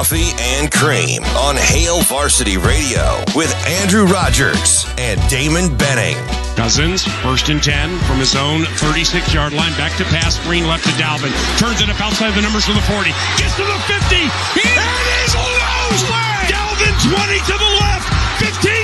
Coffee and Cream on Hail Varsity Radio with Andrew Rogers and Damon Benning. Cousins, first and 10 from his own 36 yard line. Back to pass. Green left to Dalvin. Turns it up outside the numbers to the 40. Gets to the 50. He is loose. Dalvin 20 to the left. 15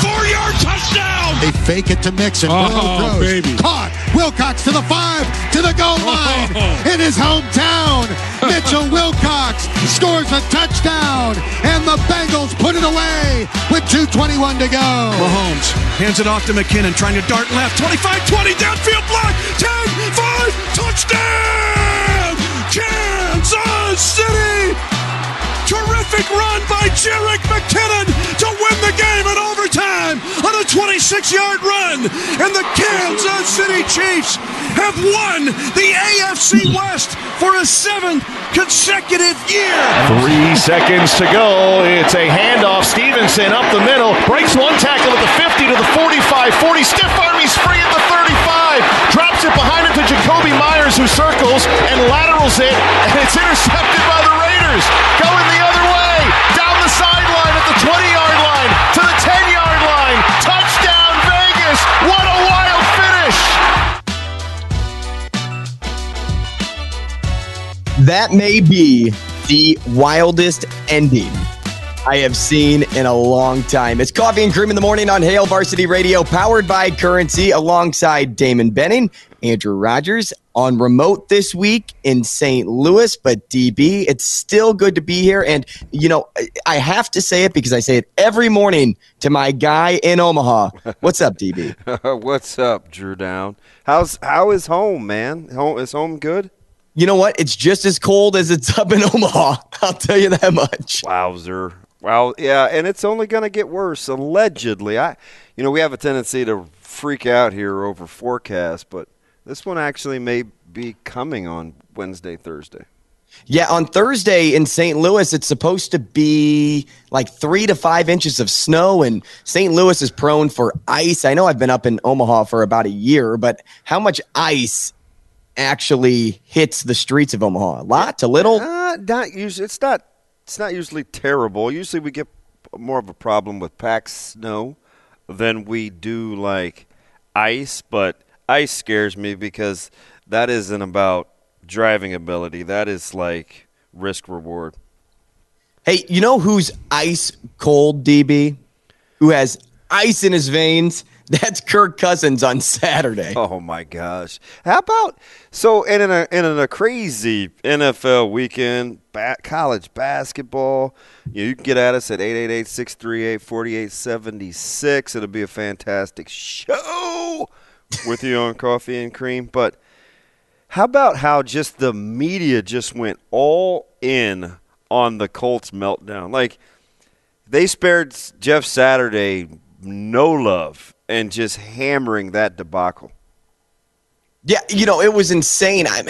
64 yard touchdown. They fake it to Mixon. Oh, Burrow throws. baby. Caught. Wilcox to the five, to the goal line Oh. in his hometown. Mitchell Wilcox scores a touchdown, and the Bengals put it away with 2.21 to go. Mahomes hands it off to McKinnon, trying to dart left. 25 20, downfield block. 10 5, touchdown! Kansas City! Terrific run by Jerick McKinnon to win the game in overtime on a 26 yard run. And the Kansas City Chiefs have won the AFC West for a seventh consecutive year. Three seconds to go. It's a handoff. Stevenson up the middle. Breaks one tackle at the 50 to the 45. 40. Stiff arm. He's free at the 35. Drops it behind it to Jakobi Meyers, who circles and laterals it. And it's intercepted by the Raiders. Going the other way. Down the sideline at the 20 yard line to the 10 yard line. Touchdown, Vegas. What a wild finish. That may be the wildest ending I have seen in a long time. It's Coffee and Cream in the Morning on Hail Varsity Radio, powered by Currency, alongside Damon Benning, Andrew Rogers on remote this week in St. Louis. But DB, it's still good to be here. And, you know, I- have to say it because I say it every morning to my guy in Omaha. What's up, DB? What's up, Drew Down? How's how is home, man? Home is home good? You know what? It's just as cold as it's up in Omaha. I'll tell you that much. Wowzer. Well, yeah, and it's only going to get worse allegedly. I you know, we have a tendency to freak out here over forecast, but this one actually may be coming on Wednesday, Thursday. Yeah, on Thursday in St. Louis, it's supposed to be like three to five inches of snow, and St. Louis is prone for ice. I know I've been up in Omaha for about a year, but how much ice actually hits the streets of Omaha? A lot, a little? Uh, not usually. It's not. It's not usually terrible. Usually, we get more of a problem with packed snow than we do like ice. But ice scares me because that isn't about driving ability. That is like risk reward. Hey, you know who's ice cold, DB? Who has ice in his veins? That's Kirk Cousins on Saturday. Oh my gosh! How about so? And in a in a crazy NFL weekend, ba- college basketball, you, know, you can get at us at 888-638-4876. It'll be a fantastic show with you on Coffee and Cream. But how about how just the media just went all in on the Colts meltdown? Like they spared Jeff Saturday no love and just hammering that debacle. Yeah, you know, it was insane. I,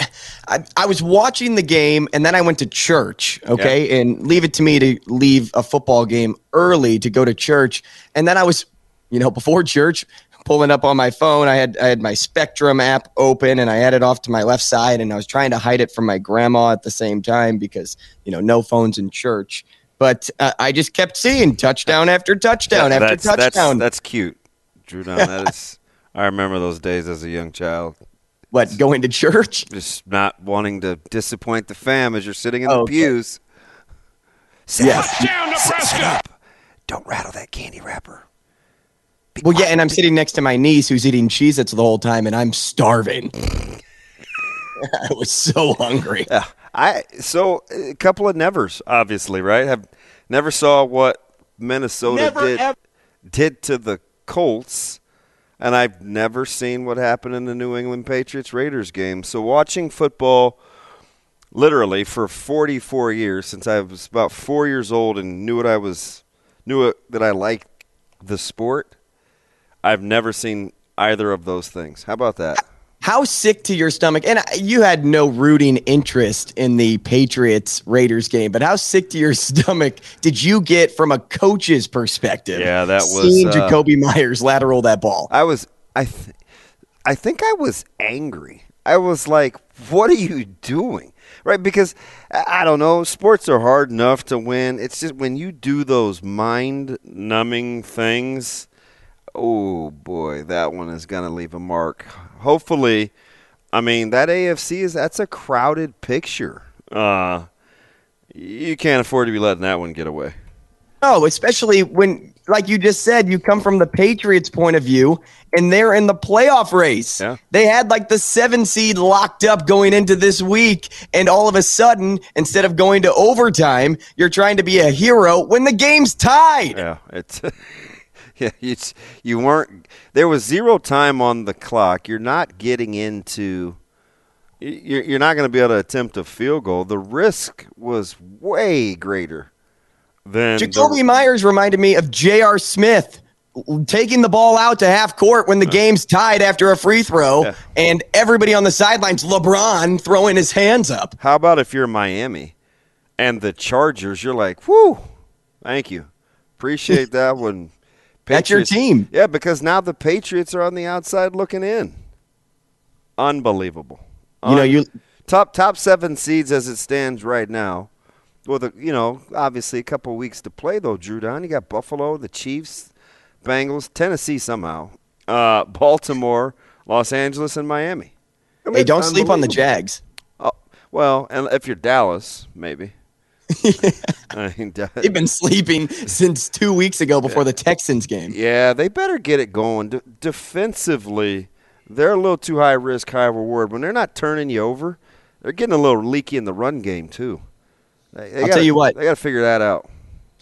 I, I was watching the game and then I went to church, okay? And leave it to me to leave a football game early to go to church. And then I was, you know, before church, pulling up on my phone. I had I had my Spectrum app open and I had it off to my left side and I was trying to hide it from my grandma at the same time because, you know, no phones in church. But uh, I just kept seeing touchdown after touchdown That- after that's, touchdown. That's, that's cute, Drew. Down. That is. I remember those days as a young child. what, going to church? Just not wanting to disappoint the fam as you're sitting in the Oh, okay. pews. Sit Yeah. up. Sit- sit up. Don't rattle that candy wrapper. Well, yeah, and I'm sitting next to my niece who's eating Cheez Its the whole time, and I'm starving. I was so hungry. Yeah, I so a couple of nevers, obviously, right? Have Never saw what Minnesota Never, did ever- did to the Colts, and I've never seen what happened in the New England Patriots Raiders game. So watching football literally for 44 years since I was about 4 years old and knew what I was knew it, that I liked the sport. I've never seen either of those things. How about that? How sick to your stomach? And you had no rooting interest in the Patriots Raiders game, but how sick to your stomach did you get from a coach's perspective? Yeah, that was, seeing uh, Jakobi Meyers lateral that ball. I was I th- I think I was angry. I was like, "What are you doing?" Right? Because I I don't know, sports are hard enough to win. It's just when you do those mind-numbing things, oh boy, that one is going to leave a mark. Hopefully, I mean, that AFC is that's a crowded picture. Uh you can't afford to be letting that one get away. No, especially when, like you just said, you come from the Patriots' point of view, and they're in the playoff race. Yeah. They had like the seven seed locked up going into this week, and all of a sudden, instead of going to overtime, you're trying to be a hero when the game's tied. Yeah, it's yeah. It's you weren't. There was zero time on the clock. You're not getting into. You're, you're not going to be able to attempt a field goal. The risk was way greater than Jakobi the, Meyers reminded me of J.R. Smith taking the ball out to half court when the game's tied after a free throw, Yeah. and everybody on the sidelines, LeBron throwing his hands up. How about if you're Miami and the Chargers? You're like, whoo, thank you, appreciate that one. That's your team. Yeah, because now the Patriots are on the outside looking in. Unbelievable. You know, you top top seven seeds as it stands right now. Well, the you know obviously a couple weeks to play though. Drew Down, you got Buffalo, the Chiefs, Bengals, Tennessee somehow, uh, Baltimore, Los Angeles, and Miami. I mean, hey, don't sleep on the. Jags. Oh, well, and if you're Dallas, maybe. I mean, They've been sleeping since two weeks ago before the Texans game. yeah, they better get it going. De- defensively, they're a little too high risk, high reward. When they're not turning you over, they're getting a little leaky in the run game too. They, they I'll gotta- tell you what. they got to figure that out.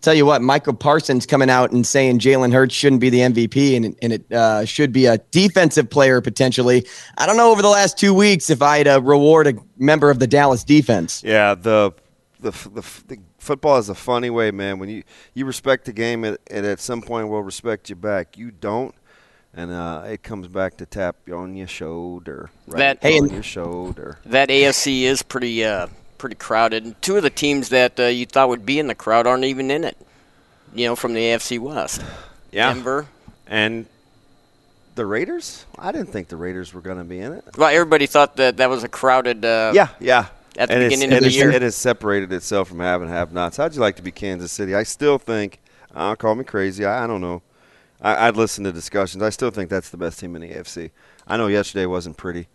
Tell you what, Micah Parsons coming out and saying Jalen Hurts shouldn't be the MVP and, and it uh, should be a defensive player potentially. I don't know over the last two weeks if I'd uh, reward a member of the Dallas defense. Yeah, the the, the, the football is a funny way, man. When you you respect the game, it, it at some point will respect you back. You don't, and uh, it comes back to tap you on your shoulder, right That- Hey, on your shoulder. That AFC is pretty uh, pretty crowded. And two of the teams that uh, you thought would be in the crowd aren't even in it. You know, from the AFC West. Yeah, Denver. and the Raiders. I didn't think the Raiders were going to be in it. Well, everybody thought that that was a crowded. Uh, Yeah, yeah. At the And beginning of it the year. it has separated itself from have and have nots. How'd you like to be Kansas City? I still think. Uh, call me crazy. I, I don't know. I, I'd listen to discussions. I still think that's the best team in the AFC. I know yesterday wasn't pretty.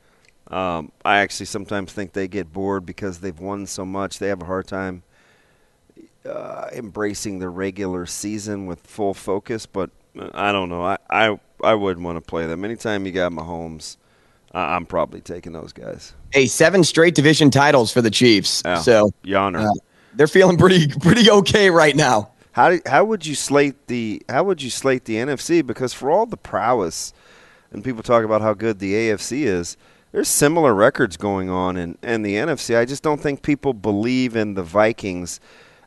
Um, I actually sometimes think they get bored because they've won so much. They have a hard time uh, embracing the regular season with full focus. But uh, I don't know. I I, I wouldn't want to play them. Anytime you got Mahomes, I'm probably taking those guys. Hey, seven straight division titles for the Chiefs. Yeah. So Yonder. uh, they're feeling pretty pretty okay right now. How do, how would you slate the how would you slate the NFC? Because for all the prowess, and people talk about how good the AFC is, there's similar records going on in, in the NFC. I just don't think people believe in the Vikings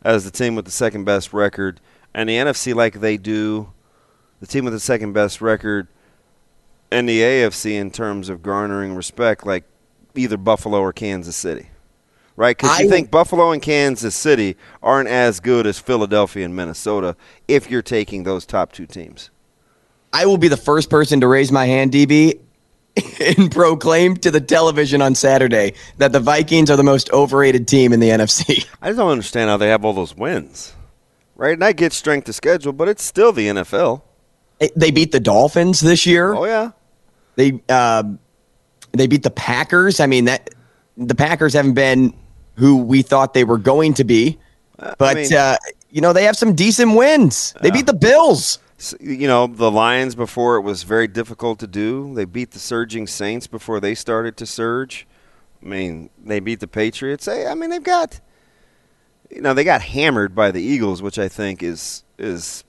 as the team with the second best record, and the NFC like they do the team with the second best record in the AFC in terms of garnering respect, like either Buffalo or Kansas City. Right? Because you think Buffalo and Kansas City aren't as good as Philadelphia and Minnesota if you're taking those top two teams. I will be the first person to raise my hand, DB, and proclaim to the television on Saturday that the Vikings are the most overrated team in the NFC. I just don't understand how they have all those wins. Right? And I get strength of schedule, but it's still the NFL. They beat the Dolphins this year. Oh, yeah. They um, they beat the Packers. I mean that the Packers haven't been who we thought they were going to be, but mean- uh, you know they have some decent wins. They beat the Bills. You know, the Lions before it was very difficult to do. They beat the surging Saints before they started to surge. I mean, they beat the Patriots. Hey, I mean, they've got you know they got hammered by the Eagles, which I think is is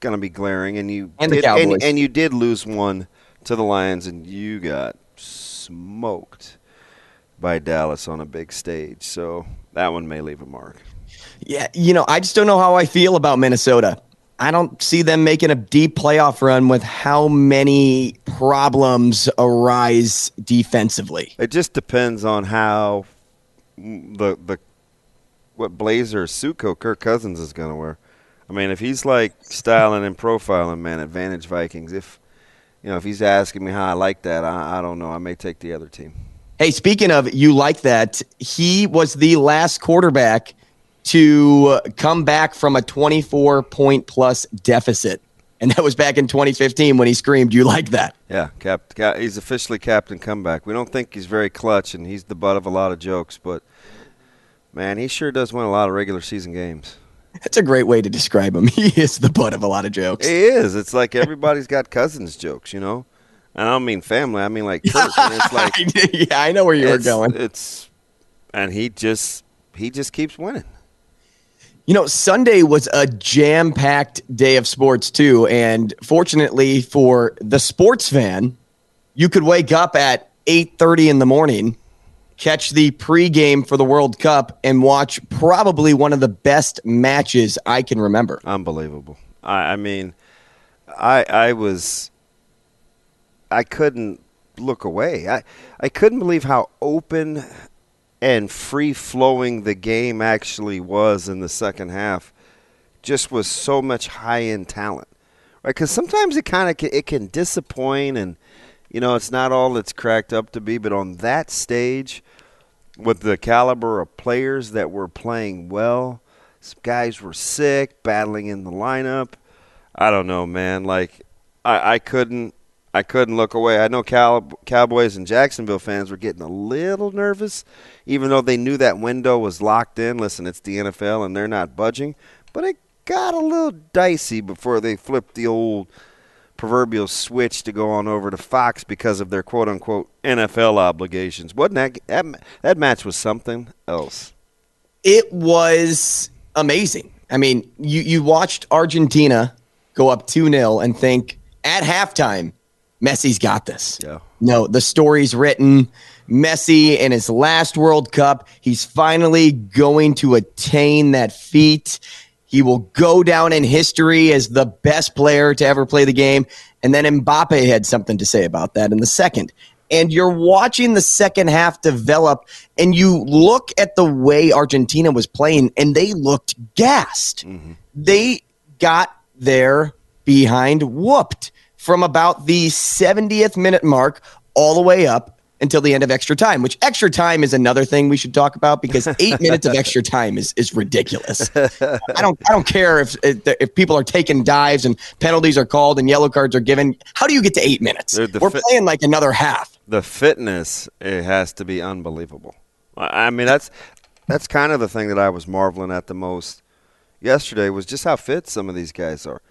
going to be glaring. And you And the did, and, and you did lose one to the Lions, and you got smoked by Dallas on a big stage. So that one may leave a mark. Yeah, you know, I just don't know how I feel about Minnesota. I don't see them making a deep playoff run with how many problems arise defensively. It just depends on how the the what blazer coat Kirk Cousins is going to wear. I mean, if he's like styling and profiling, man, advantage Vikings. If you know, if he's asking me how I like that, I, I don't know. I may take the other team. Hey, speaking of you like that, he was the last quarterback to come back from a 24 point plus deficit. And that was back in 2015 when he screamed, You like that? Yeah, cap, cap, he's officially captain comeback. We don't think he's very clutch, and he's the butt of a lot of jokes, but man, he sure does win a lot of regular season games. That's a great way to describe him. He is the butt of a lot of jokes. He is. It's like everybody's got cousins jokes, you know. And I don't mean family. I mean like. And it's like yeah, I know where you were going. It's and he just he just keeps winning. You know, Sunday was a jam-packed day of sports too, and fortunately for the sports fan, you could wake up at 8:30 in the morning, catch the pregame for the World Cup and watch probably one of the best matches I can remember. Unbelievable. I, I mean, I I was I couldn't look away. I I couldn't believe how open and free flowing the game actually was in the second half. Just was so much high end talent, right? Because sometimes it kind of it can disappoint, and you know it's not all it's cracked up to be. But on that stage, with the caliber of players that were playing well, some guys were sick, battling in the lineup. I don't know, man. Like I, I couldn't I couldn't look away. I know Cow- Cowboys and Jacksonville fans were getting a little nervous, even though they knew that window was locked in. Listen, it's the NFL and they're not budging, but it got a little dicey before they flipped the old proverbial switch to go on over to Fox because of their quote unquote NFL obligations. Wasn't that that, that match was something else? It was amazing. I mean, you you watched Argentina go up 2-0 and think at halftime Messi's got this. Yeah. No, the story's written. Messi in his last World Cup, he's finally going to attain that feat. He will go down in history as the best player to ever play the game. And then Mbappe had something to say about that in the second. And you're watching the second half develop, and you look at the way Argentina was playing, and they looked gassed. Mm-hmm. They got their behind whooped from about the 70th minute mark all the way up until the end of extra time, which extra time is another thing we should talk about because eight minutes of extra time is, is ridiculous. I don't I don't care if if people are taking dives and penalties are called and yellow cards are given. How do you get to eight minutes? Dude, We're fi- playing like another half. the fitness it has to be unbelievable. I I mean that's that's kind of the thing that I was marveling at the most yesterday was just how fit some of these guys are.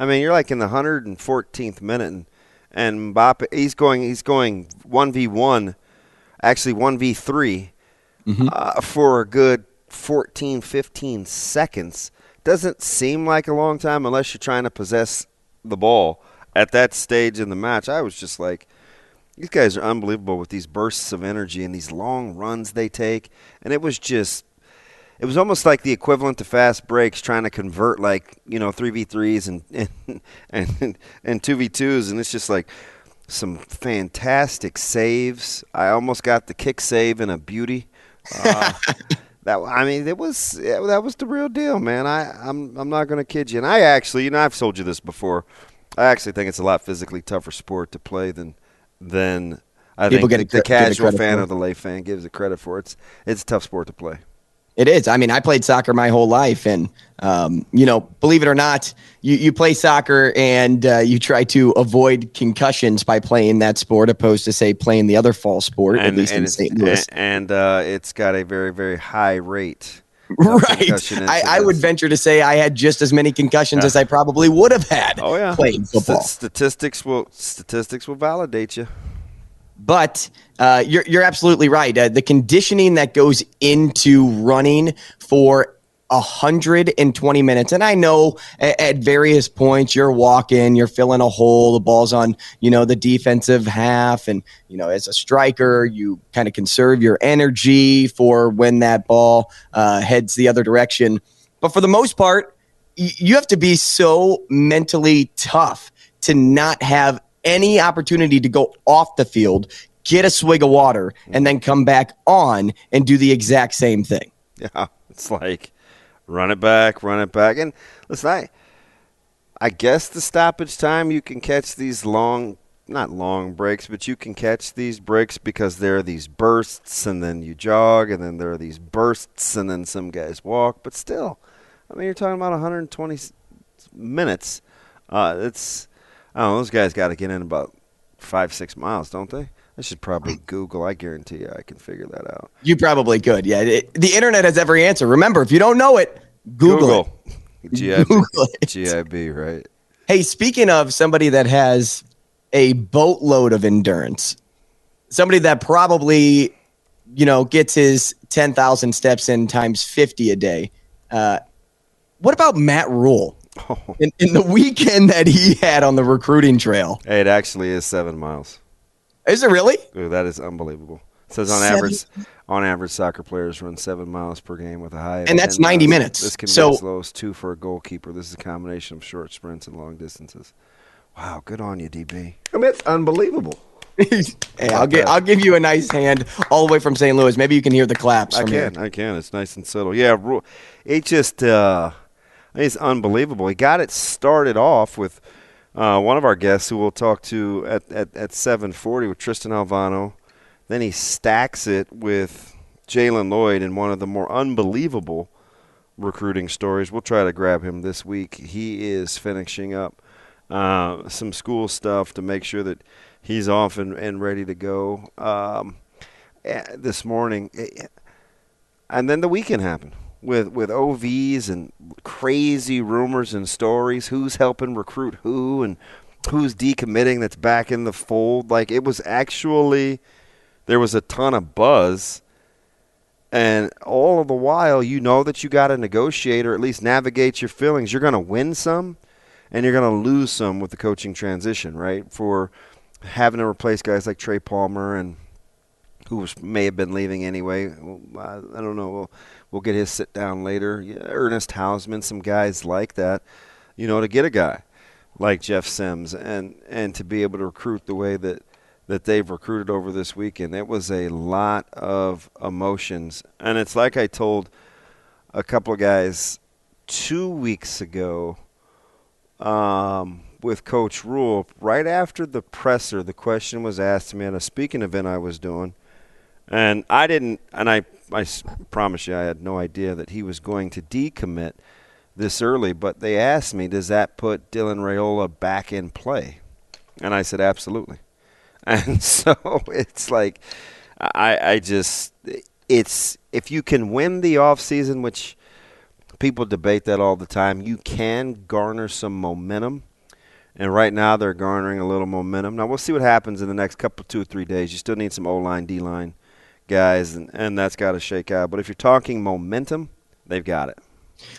I mean, you're like in the 114th minute and and Mbappe he's going he's going 1v1 actually 1v3 uh, for a good 14 15 seconds. Doesn't seem like a long time unless you're trying to possess the ball at that stage in the match. I was just like these guys are unbelievable with these bursts of energy and these long runs they take. And it was just, it was almost like the equivalent to fast breaks trying to convert like, you know, 3v3s and, and, and, and 2v2s. And it's just like some fantastic saves. I almost got the kick save in a beauty. Uh, that I mean, it was that was the real deal, man. I I'm I'm not going to kid you. And I actually, you know, I've told you this before. I actually think it's a lot physically tougher sport to play than than I People think get the, the casual fan of the lay fan gives it credit for. It's it's a tough sport to play. It is. I mean, I played soccer my whole life, and um, you know, believe it or not, you, you play soccer and uh, you try to avoid concussions by playing that sport, opposed to say playing the other fall sport, at least in St. Louis. and, and uh, it's got a very very high rate. right. I, I would venture to say I had just as many concussions as I probably would have had Oh yeah, playing football. St- statistics will statistics will validate you. But uh, you're you're absolutely right. Uh, the conditioning that goes into running for 120 minutes. And I know at, various points you're walking, you're filling a hole, the ball's on, you know, the defensive half. And, you know, as a striker, you kind of conserve your energy for when that ball uh, heads the other direction. But for the most part, you have to be so mentally tough to not have any opportunity to go off the field, get a swig of water, and then come back on and do the exact same thing. Yeah, it's like run it back, run it back. And listen, I, I guess the stoppage time you can catch these long, not long breaks, but you can catch these breaks because there are these bursts, and then you jog, and then there are these bursts, and then some guys walk. But still, I mean, you're talking about 120 minutes. Uh, it's, Know, those guys got to get in about five, six miles, don't they? I should probably Google. I guarantee you I can figure that out. You probably could. Yeah. It, the internet has every answer. Remember, if you don't know it, Google, Google. it. GIB, Google it. GIB, right? Hey, speaking of somebody that has a boatload of endurance, somebody that probably, you know, gets his 10,000 steps in times 50 a day. Uh, what about Matt Rhule? Oh. In, in the weekend that he had on the recruiting trail. Hey, it actually is seven miles. Is it really? Ooh, that is unbelievable. It says on seven? average, on average, soccer players run seven miles per game with a high. And that's ninety miles. minutes. This can so, be as low as two for a goalkeeper. This is a combination of short sprints and long distances. Wow, good on you, DB. I mean, it's unbelievable. hey, I'll give I'll give you a nice hand all the way from St. Louis. Maybe you can hear the claps. I can. Here. I can. It's nice and subtle. Yeah, it just uh, it's unbelievable. He got it started off with uh, one of our guests who we'll talk to at, at, at 740 with Tristan Alvano. Then he stacks it with Jalen Lloyd in one of the more unbelievable recruiting stories. We'll try to grab him this week. He is finishing up uh, some school stuff to make sure that he's off and, and ready to go um, eh, this morning. Eh, and then the weekend happened with with OVs and crazy rumors and stories. Who's helping recruit who and who's decommitting that's back in the fold. Like it was actually there was a ton of buzz. And all of the while, you know that you got to negotiate or at least navigate your feelings. You're going to win some and you're going to lose some with the coaching transition, right? For having to replace guys like Trey Palmer and who was, may have been leaving anyway. I, don't know. We'll get his sit down later. Yeah, Ernest Hausmann, some guys like that. You know, to get a guy like Jeff Sims and and to be able to recruit the way that that they've recruited over this weekend. It was a lot of emotions, and it's like I told a couple of guys two weeks ago um, with Coach Rhule. Right after the presser, the question was asked to me at a speaking event I was doing, and I didn't, and I I promise you, I had no idea that he was going to decommit this early. But they asked me, does that put Dylan Raiola back in play? And I said, absolutely. And so it's like, I, I just, it's, if you can win the offseason, which people debate that all the time, you can garner some momentum. And right now they're garnering a little momentum. Now we'll see what happens in the next couple, two or three days. You still need some O line, D line guys, and, and that's got to shake out. But if you're talking momentum, they've got it.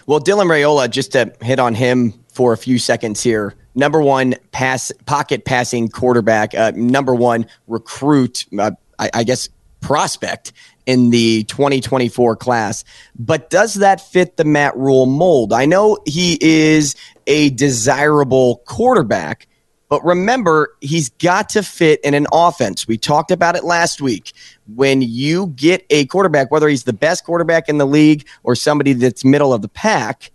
Well, Dylan Raiola, just to hit on him for a few seconds here. Number one pass pocket passing quarterback. Uh, number one recruit. Uh, I, I guess prospect in the 2024 class. But does that fit the Matt Rhule mold? I know he is a desirable quarterback, but remember, he's got to fit in an offense. We talked about it last week. When you get a quarterback, whether he's the best quarterback in the league or somebody that's middle of the pack,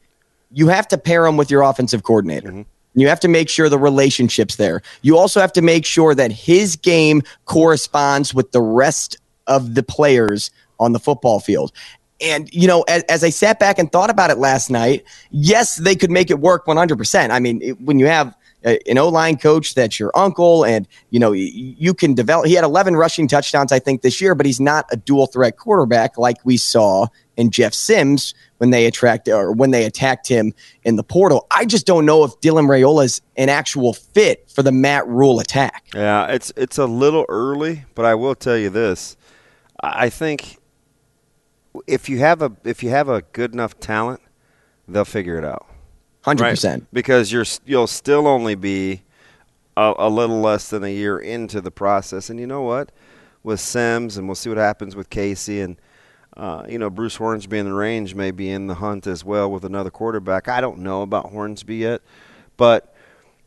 you have to pair him with your offensive coordinator. Mm-hmm. You have to make sure the relationship's there. You also have to make sure that his game corresponds with the rest of the players on the football field. And, you know, as, as, I sat back and thought about it last night, yes, they could make it work 100%. I mean, it, when you have an O line coach that's your uncle, and you know you can develop. He had 11 rushing touchdowns, I think, this year, but he's not a dual threat quarterback like we saw in Jeff Sims when they attract or when they attacked him in the portal. I just don't know if Dylan Raiola is an actual fit for the Matt Rhule attack. Yeah, it's it's a little early, but I will tell you this: I think if you have a if you have a good enough talent – they'll figure it out. Hundred percent. Because you're you'll still only be a, a, little less than a year into the process, and you know what? With Sims, and we'll see what happens with Casey, and uh, you know Bruce Hornsby in the range may be in the hunt as well with another quarterback. I don't know about Hornsby yet, but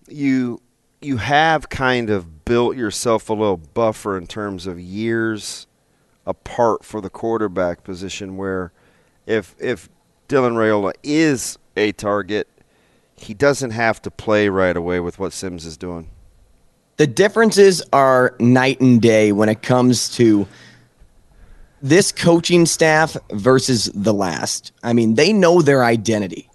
you you have kind of built yourself a little buffer in terms of years apart for the quarterback position where if if Dylan Raiola is a target, he doesn't have to play right away with what Sims is doing. The differences are night and day when it comes to this coaching staff versus the last. I mean, they know their identity.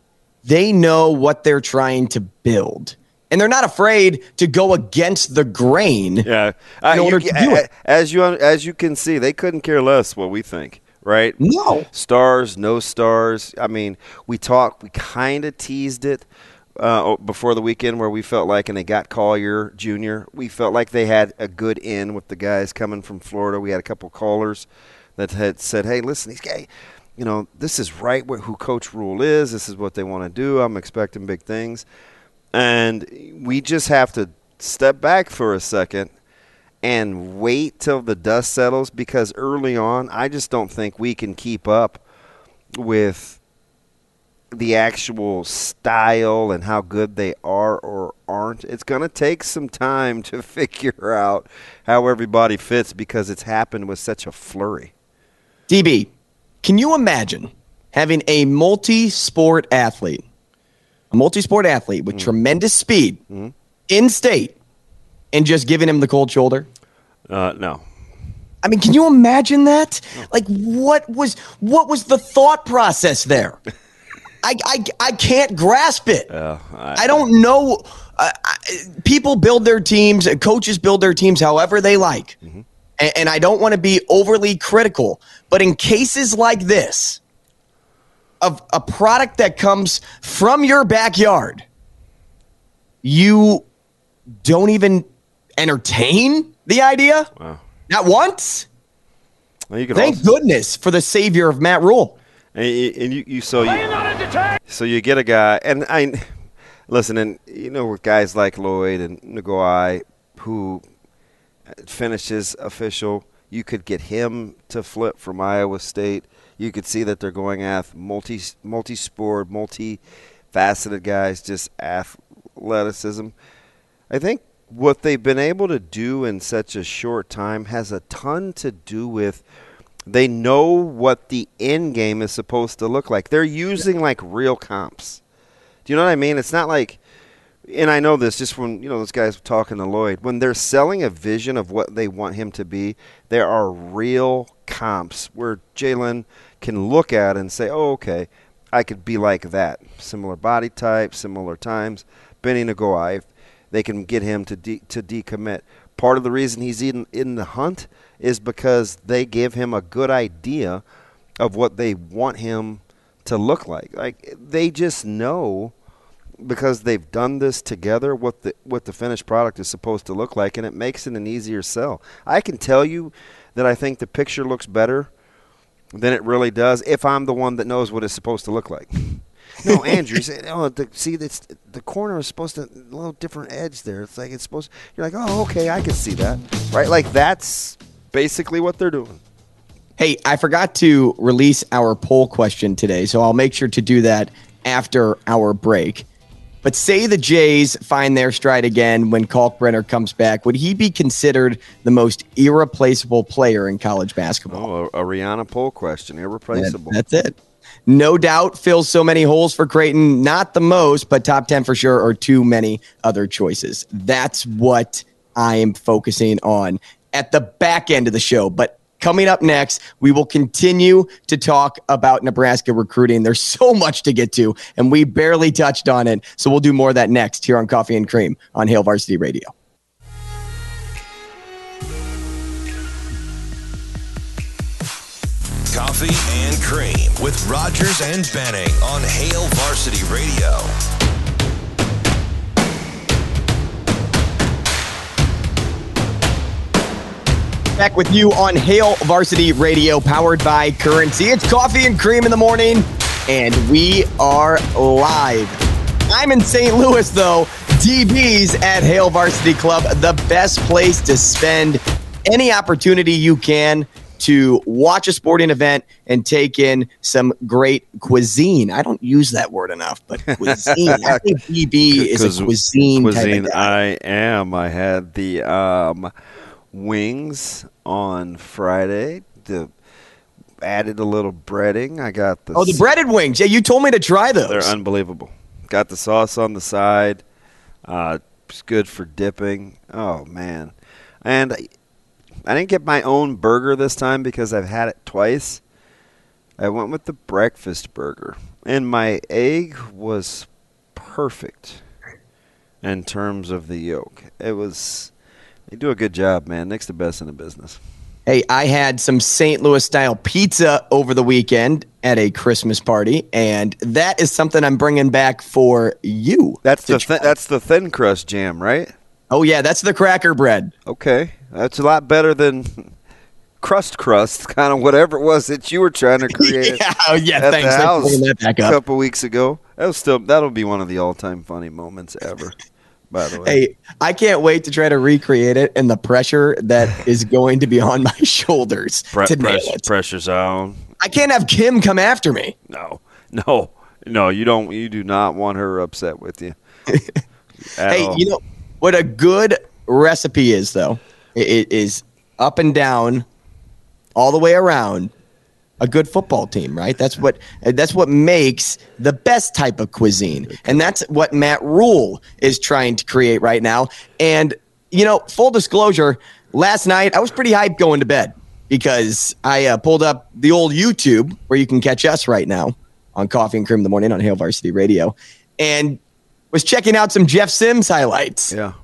They know what they're trying to build. And they're not afraid to go against the grain. Yeah, uh, you, to do it. As you as you can see, they couldn't care less what we think right? No. Stars, no stars. I mean, we talked, we kind of teased it uh, before the weekend where we felt like, and they got Collier Jr., we felt like they had a good in with the guys coming from Florida. We had a couple callers that had said, hey, listen, these guys, you know, this is right where, who Coach Rhule is. This is what they want to do. I'm expecting big things. And we just have to step back for a second – and wait till the dust settles because early on, I just don't think we can keep up with the actual style and how good they are or aren't. It's going to take some time to figure out how everybody fits because it's happened with such a flurry. DB, can you imagine having a multi sport athlete, a multi sport athlete with mm. tremendous speed mm-hmm. in state? And just giving him the cold shoulder? Uh, no. I mean, can you imagine that? Like, what was what was the thought process there? I, I, I can't grasp it. Uh, I, I, don't know. Uh, I, people build their teams, coaches build their teams however they like. Mm-hmm. And, and I don't want to be overly critical, but in cases like this, of a product that comes from your backyard, you don't even entertain the idea? Wow. Not once? Well, Thank also, goodness for the savior of Matt Rhule. And, and you, you, so you, so you get a guy, and I listen, and you know with guys like Lloyd and Nagoy who finishes official, you could get him to flip from Iowa State. You could see that they're going after multi multi sport, multi faceted guys, just athleticism. I think what they've been able to do in such a short time has a ton to do with they know what the end game is supposed to look like. They're using like real comps. Do you know what I mean? It's not like and I know this just when you know those guys talking to Lloyd when they're selling a vision of what they want him to be. There are real comps where Jalen can look at and say, "Oh, okay, I could be like that. Similar body type, similar times." Benny Nagoy, they can get him to de- to decommit. Part of the reason he's in in the hunt is because they give him a good idea of what they want him to look like. Like they just know because they've done this together what the what the finished product is supposed to look like and it makes it an easier sell. I can tell you that I think the picture looks better than it really does if I'm the one that knows what it's supposed to look like. No, Andrew. oh, the, see, it's the corner is supposed to a little different edge there. It's like it's supposed. You're like, oh, okay, I can see that, right? Like that's basically what they're doing. Hey, I forgot to release our poll question today, so I'll make sure to do that after our break. But say the Jays find their stride again when Kalkbrenner comes back, would he be considered the most irreplaceable player in college basketball? Oh, a, a Rihanna poll question, irreplaceable. That, that's it no doubt fills so many holes for Creighton. Not the most, but top 10 for sure, or too many other choices. That's what I am focusing on at the back end of the show. But coming up next, we will continue to talk about Nebraska recruiting. There's so much to get to, and we barely touched on it. So we'll do more of that next here on Coffee and Cream on Hail Varsity Radio. Coffee and Cream with Rogers and Benning on Hail Varsity Radio. Back with you on Hail Varsity Radio, powered by Currency. It's Coffee and Cream in the morning. and we are live. I'm in St. Louis, though. DB's at Hail Varsity Club, the best place to spend any opportunity you can to watch a sporting event and take in some great cuisine. I don't use that word enough, but cuisine. I think DB is a cuisine. Cuisine. Type of guy. I am. I had the um, wings on Friday. The added a little breading. I got the Oh, the breaded wings. Yeah, you told me to try those. They're unbelievable. Got the sauce on the side. Uh, it's good for dipping. Oh man, and I, didn't get my own burger this time because I've had it twice. I went with the breakfast burger, and my egg was perfect in terms of the yolk. It was. They do a good job, man. Nick's the best in the business. Hey, I had some St. Louis style pizza over the weekend at a Christmas party, and that is something I'm bringing back for you. That's the th- that's the thin crust jam, right? oh yeah, that's the cracker bread. Okay, that's a lot better than crust crust, kind of whatever it was that you were trying to create. yeah, oh, yeah. at Thanks the house that back a couple weeks ago. That was still that'll be one of the all-time funny moments ever. By the way, Hey, I can't wait to try to recreate it and the pressure that is going to be on my shoulders Pre- to nail it. pressure's on. I can't have Kim come after me. No, no, no. You don't. You do not want her upset with you. Hey, all. you know what a good recipe is, though? It, is up and down, all the way around. A good football team, right? That's what that's what makes the best type of cuisine, and that's what Matt Rhule is trying to create right now. And you know, full disclosure, last night I was pretty hyped going to bed because I uh, pulled up the old YouTube where you can catch us right now on Coffee and Cream in the Morning on Hail Varsity Radio, and was checking out some Jeff Sims highlights. yeah.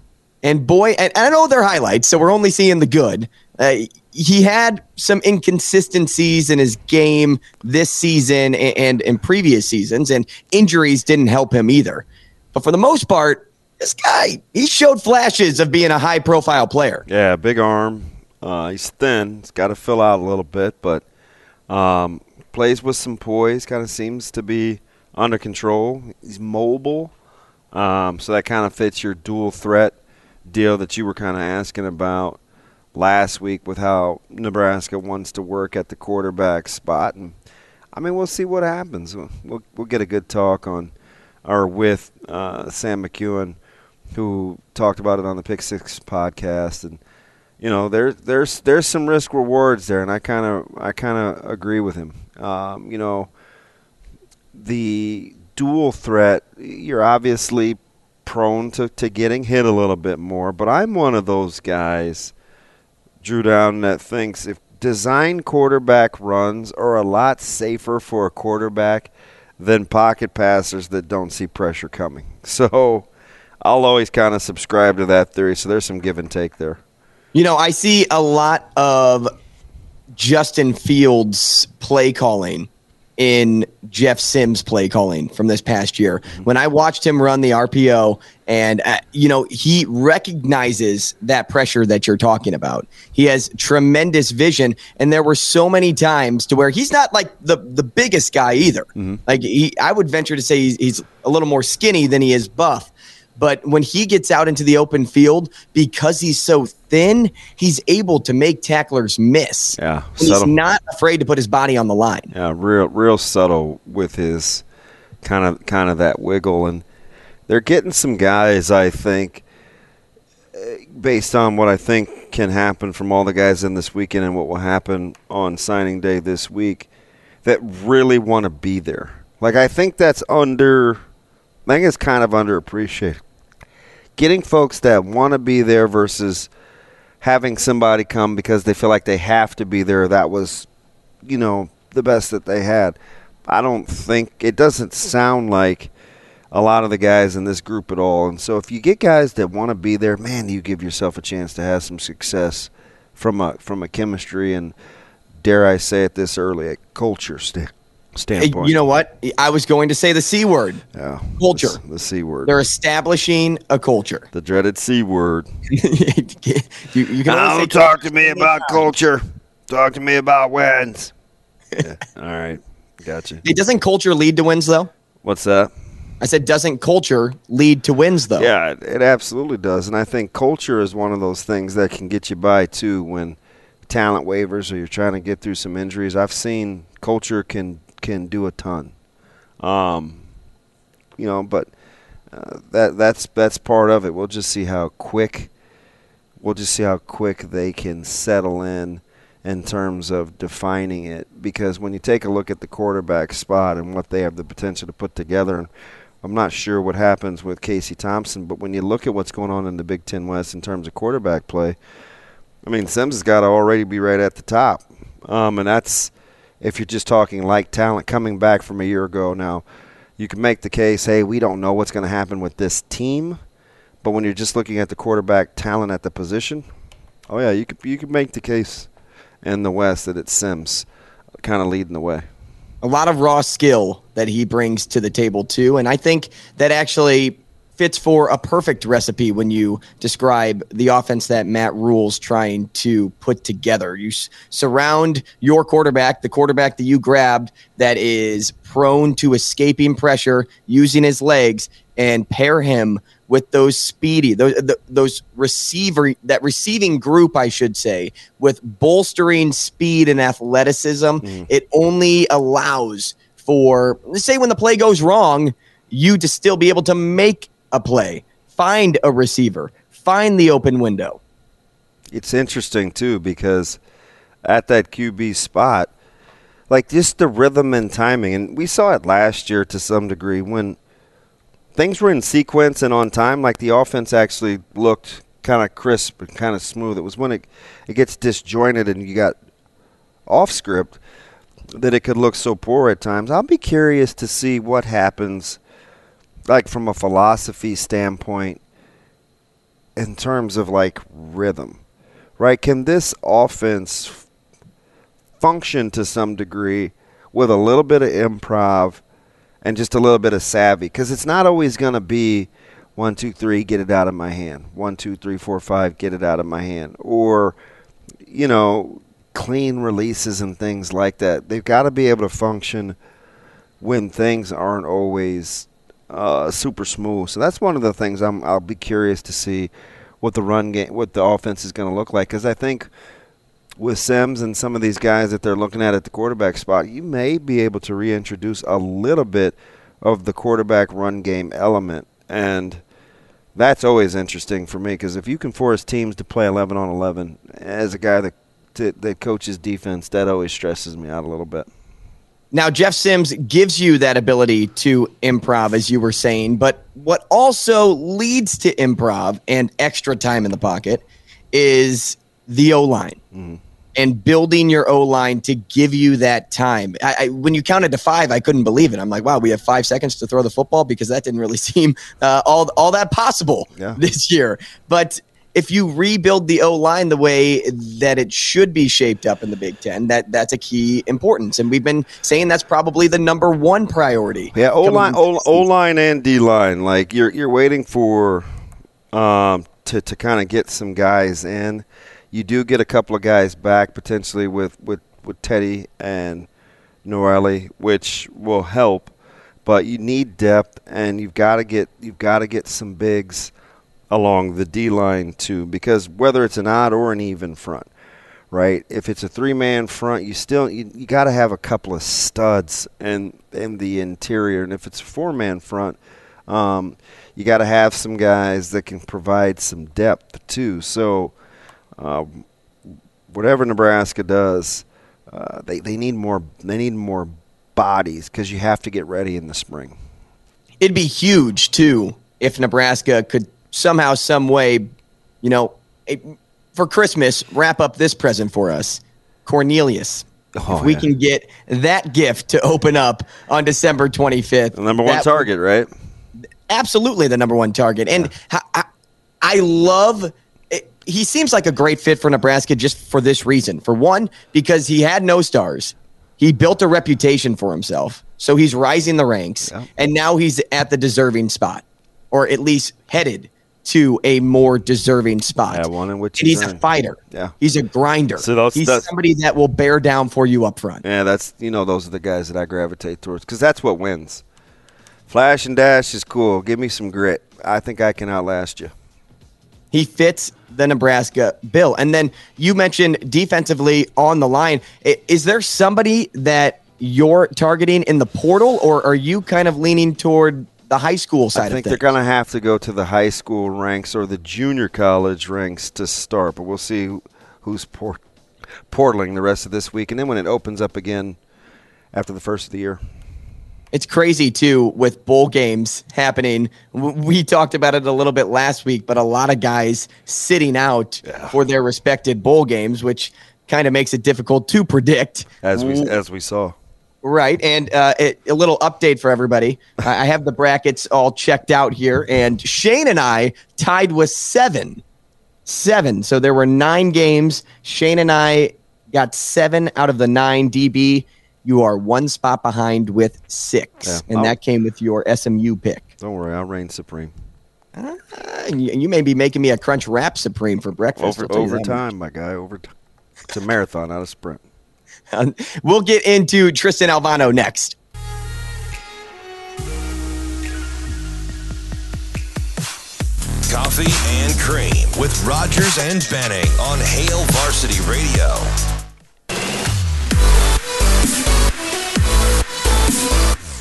And boy, and I know they're highlights, so we're only seeing the good. Uh, he had some inconsistencies in his game this season and, in previous seasons, and injuries didn't help him either. But for the most part, this guy, he showed flashes of being a high profile player. Yeah, big arm. Uh, he's thin. He's got to fill out a little bit, but um, plays with some poise. Kind of seems to be under control. He's mobile, um, so that kind of fits your dual threat deal that you were kind of asking about last week with how Nebraska wants to work at the quarterback spot. And I mean, we'll see what happens. We'll we'll, we'll get a good talk on or with uh, Sam McKewon, who talked about it on the Pick Six podcast, and you know, there there's there's some risk rewards there, and I kind of I kind of agree with him. Um, you know, the dual threat, you're obviously prone to, to getting hit a little bit more, but I'm one of those guys, Drew Down, that thinks if design quarterback runs are a lot safer for a quarterback than pocket passers that don't see pressure coming. So I'll always kind of subscribe to that theory. So there's some give and take there. You know, I see a lot of Justin Fields play calling in Jeff Sims play calling from this past year. When I watched him run the RPO and uh, you know, he recognizes that pressure that you're talking about. He has tremendous vision and there were so many times to where he's not like the the biggest guy either. Like he I would venture to say he's, he's a little more skinny than he is buff. But when he gets out into the open field, because he's so thin, he's able to make tacklers miss. Yeah, he's not afraid to put his body on the line. Yeah, real real subtle with his kind of kind of that wiggle, and they're getting some guys. I think, eh, based on what I think can happen from all the guys in this weekend and what will happen on signing day this week, that really want to be there. Like I think that's under. I think it's kind of underappreciated. Getting folks that want to be there versus having somebody come because they feel like they have to be there. That was, you know, the best that they had. I don't think it doesn't sound like a lot of the guys in this group at all. And so if you get guys that want to be there, man, you give yourself a chance to have some success from a from a chemistry and dare I say it this early, a culture Hey, standpoint. you know what? I was going to say the C word. yeah, culture. the, the c word, They're establishing a culture. the dreaded c word. you, you can only Don't talk to me about times. culture. Talk to me about wins. Yeah, all right. Gotcha. It doesn't culture lead to wins though. What's that? I said doesn't culture lead to wins though. Yeah, it, it absolutely does, and I think culture is one of those things that can get you by too when talent waivers or you're trying to get through some injuries. I've seen culture can can do a ton. Um, you know, but uh, that that's that's part of it. We'll just see how quick we'll just see how quick they can settle in in terms of defining it because when you take a look at the quarterback spot and what they have the potential to put together and I'm not sure what happens with Casey Thompson, but when you look at what's going on in the Big Ten West in terms of quarterback play, I mean Sims has got to already be right at the top, um, and that's if you're just talking like talent coming back from a year ago. Now, you can make the case, hey, we don't know what's going to happen with this team, but when you're just looking at the quarterback talent at the position, oh yeah, you could you could make the case in the West that it's Sims kind of leading the way a lot of raw skill that he brings to the table too and i think that actually fits for a perfect recipe when you describe the offense that matt Rhule's trying to put together. You s- surround your quarterback the quarterback that you grabbed that is prone to escaping pressure using his legs and pair him with those speedy those th- those receiver that receiving group I should say with bolstering speed and athleticism hmm. it only allows for say when the play goes wrong you to still be able to make a play find a receiver find the open window it's interesting too because at that QB spot, like just the rhythm and timing, and we saw it last year to some degree when things were in sequence and on time. Like the offense actually looked kind of crisp and kind of smooth. It was when it it gets disjointed and you got off script that it could look so poor at times. I'll be curious to see what happens, like from a philosophy standpoint, in terms of like rhythm right? Can this offense function to some degree with a little bit of improv and just a little bit of savvy? Because it's not always going to be one, two, three, get it out of my hand. One, two, three, four, five, get it out of my hand. Or, you know, clean releases and things like that. They've got to be able to function when things aren't always uh, super smooth. So that's one of the things I'm, I'll be curious to see what the run game, what the offense is going to look like. Because I think with Sims and some of these guys that they're looking at at the quarterback spot, you may be able to reintroduce a little bit of the quarterback run game element, and that's always interesting for me. Because if you can force teams to play 11 on 11, as a guy that that coaches defense, that always stresses me out a little bit. Now, Jeff Sims gives you that ability to improv, as you were saying, but what also leads to improv and extra time in the pocket is the O line and building your O line to give you that time. I, I, when you counted to five, I couldn't believe it. I'm like, wow, we have five seconds to throw the football because that didn't really seem uh, all all that possible Yeah. this year. But if you rebuild the O line the way that it should be shaped up in the Big Ten, that that's a key importance. And we've been saying that's probably the number one priority. Yeah, O line, O the O season. line, and D line. Like you're you're waiting for um, to to kind of get some guys in. You do get a couple of guys back potentially with with with Teddy and Norelli, which will help. But you need depth, and you've got to get you've got to get some bigs along the D line too, because whether it's an odd or an even front, right? If it's a three man front, you still you, you got to have a couple of studs in in the interior, and if it's a four man front, um, you got to have some guys that can provide some depth too. So, uh, whatever Nebraska does, uh, they they need more they need more bodies because you have to get ready in the spring. It'd be huge too if Nebraska could somehow, some way, you know, it, for Christmas wrap up this present for us, Cornelius. Oh, if we yeah. can get that gift to open up on December 25th, The number one target, right? absolutely the number one target. And I, I, I love. He seems like a great fit for Nebraska just for this reason. For one, because he had no stars, he built a reputation for himself, so he's rising the ranks, and now he's at the deserving spot, or at least headed to a more deserving spot. Yeah, one in which and he's he's a fighter. Yeah. He's a grinder. So those- he's that's- somebody that will bear down for you up front. Yeah, that's you know those are the guys that I gravitate towards because that's what wins. Flash and dash is cool. Give me some grit. I think I can outlast you. He fits the Nebraska bill. And then you mentioned defensively on the line. Is there somebody that you're targeting in the portal, or are you kind of leaning toward the high school side I think they're going to have to go to the high school ranks or the junior college ranks to start, but we'll see who's port- portaling the rest of this week, and then when it opens up again after the first of the year. It's crazy too with bowl games happening. We talked about it a little bit last week, but a lot of guys sitting out for their respected bowl games, which kind of makes it difficult to predict. As we as we saw. Right. And uh, it, a little update for everybody. I have the brackets all checked out here, and Shane and I tied with seven. Seven. So there were nine games. Shane and I got seven out of the nine. DB, you are one spot behind with six. Yeah. And I'll- that came with your SMU pick. Don't worry, I'll reign supreme. Uh, you, you may be making me a Crunch Wrap Supreme for breakfast. Over overtime, my guy. Overtime. It's a marathon, not a sprint. We'll get into Tristan Alvano next. Coffee and Cream with Rogers and Benning on Hail Varsity Radio.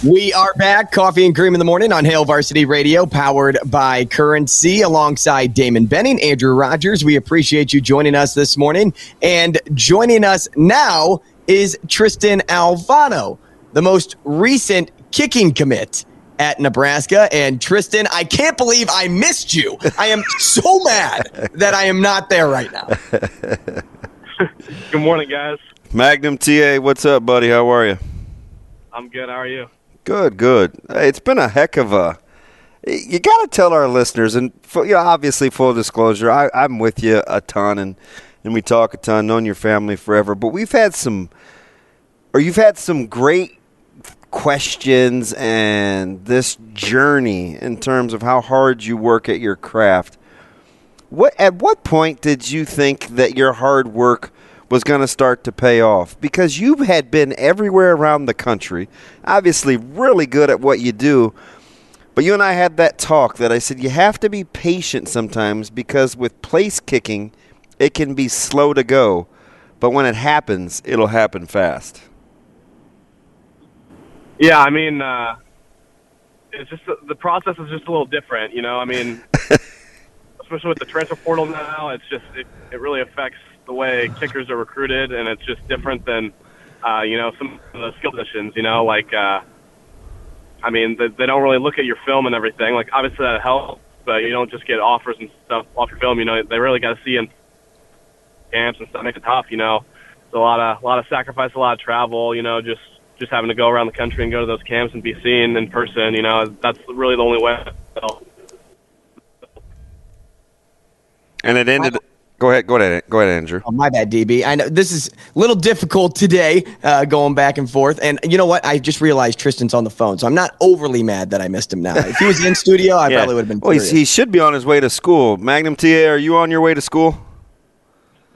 We are back, coffee and cream in the morning on Hail Varsity Radio, powered by Currency, alongside Damon Benning, Andrew Rogers. We appreciate you joining us this morning. And joining us now is Tristan Alvano, the most recent kicking commit at Nebraska. And Tristan, I can't believe I missed you. I am so mad that I am not there right now. Good morning, guys. Magnum TA, what's up, buddy? How are you? I'm good. How are you? Good, good. Hey, it's been a heck of a. You got to tell our listeners, and fu- you know, obviously, full disclosure, I, I'm with you a ton, and and we talk a ton, known your family forever, but we've had some, or you've had some great questions and this journey in terms of how hard you work at your craft. What at what point did you think that your hard work was going to start to pay off? Because you had been everywhere around the country, obviously really good at what you do. But you and I had that talk that I said you have to be patient sometimes because with place kicking, it can be slow to go, but when it happens, it'll happen fast. Yeah, I mean, uh, it's just the process is just a little different, you know. I mean, especially with the transfer portal now, it's just it, it really affects the way kickers are recruited, and it's just different than uh, you know some of the skill positions. You know, like uh, I mean, they, they don't really look at your film and everything. Like obviously that helps, but you don't just get offers and stuff off your film. You know, they really got to see you in camps and stuff. Makes it tough. You know, it's a lot of a lot of sacrifice, a lot of travel. You know, just just having to go around the country and go to those camps and be seen in person. You know, that's really the only way. So, And it ended. Go ahead. Go ahead. Go ahead, Andrew. Oh, my bad, DB. I know this is a little difficult today, uh, going back and forth. And you know what? I just realized Tristan's on the phone, so I'm not overly mad that I missed him now. If he was in studio, I probably would have been. Well, he should be on his way to school. Magnum TA, are you on your way to school?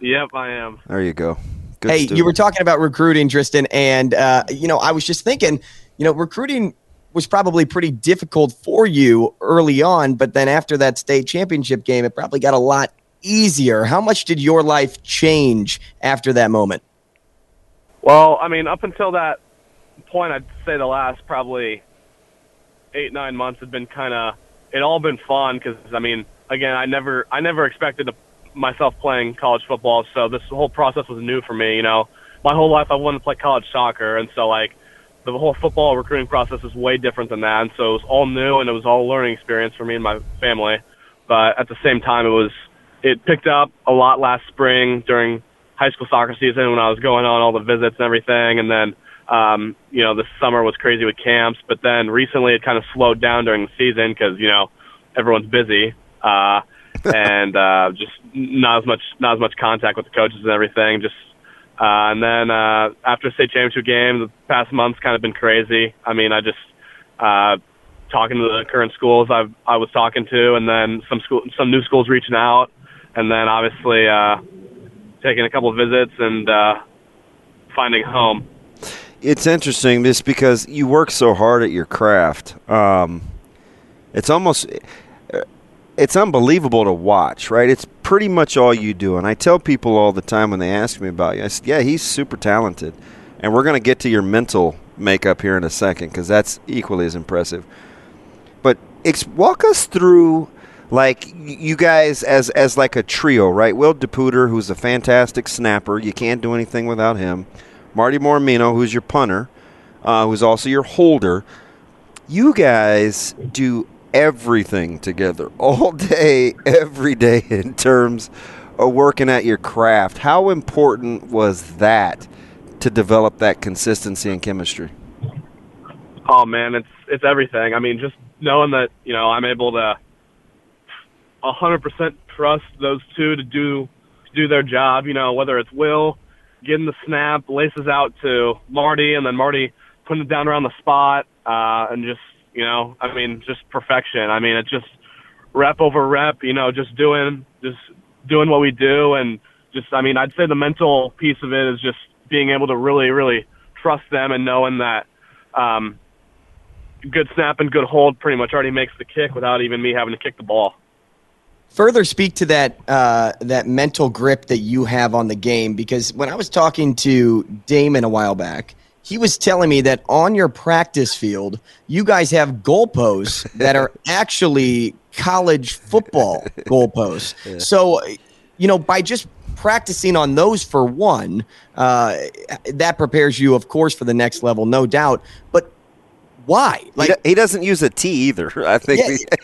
Yep, I am. There you go. Good hey, student. you were talking about recruiting, Tristan, and uh, you know, I was just thinking, you know, recruiting was probably pretty difficult for you early on, but then after that state championship game, it probably got a lot easier. How much did your life change after that moment? Well, I mean, up until that point, I'd say the last probably eight nine months had been kind of it all been fun because I mean, again, I never I never expected to, myself playing college football, so this whole process was new for me. You know, my whole life I wanted to play college soccer, and so like the whole football recruiting process is way different than that, and so it was all new and it was all a learning experience for me and my family. But at the same time, it was it picked up a lot last spring during high school soccer season when I was going on all the visits and everything, and then um, you know this summer was crazy with camps. But then recently it kind of slowed down during the season because you know everyone's busy uh, and uh, just not as much not as much contact with the coaches and everything. Just uh, and then uh, after the state championship game, the past month's kind of been crazy. I mean, I just uh, talking to the current schools I've I was talking to, and then some school some new schools reaching out, and then obviously uh, taking a couple of visits and uh, finding home. It's interesting just because you work so hard at your craft. Um, it's almost it's unbelievable to watch, right? It's pretty much all you do. And I tell people all the time when they ask me about you, I said, yeah, he's super talented. And we're going to get to your mental makeup here in a second because that's equally as impressive. But ex- walk us through like you guys as as like a trio, right? Will DePooter, who's a fantastic snapper, you can't do anything without him. Marty Mormino, who's your punter, uh, who's also your holder. You guys do everything together all day, every day in terms of working at your craft. How important was that to develop that consistency and chemistry? Oh man, it's it's everything. I mean, just knowing that you know I'm able to 100% trust those two to do to do their job. You know, whether it's Will getting the snap, laces out to Marty, and then Marty putting it down around the spot, uh, and just you know, I mean, just perfection. I mean, it's just rep over rep. You know, just doing just doing what we do, and just I mean, I'd say the mental piece of it is just being able to really, really trust them and knowing that um, good snap and good hold pretty much already makes the kick without even me having to kick the ball. Further speak to that uh, that mental grip that you have on the game because when I was talking to Damon a while back, he was telling me that on your practice field, you guys have goalposts that are actually college football goalposts. Yeah. So, you know, by just practicing on those for one, uh, that prepares you, of course, for the next level, no doubt. But why? Like he, doesn't use a T either. I think, yeah,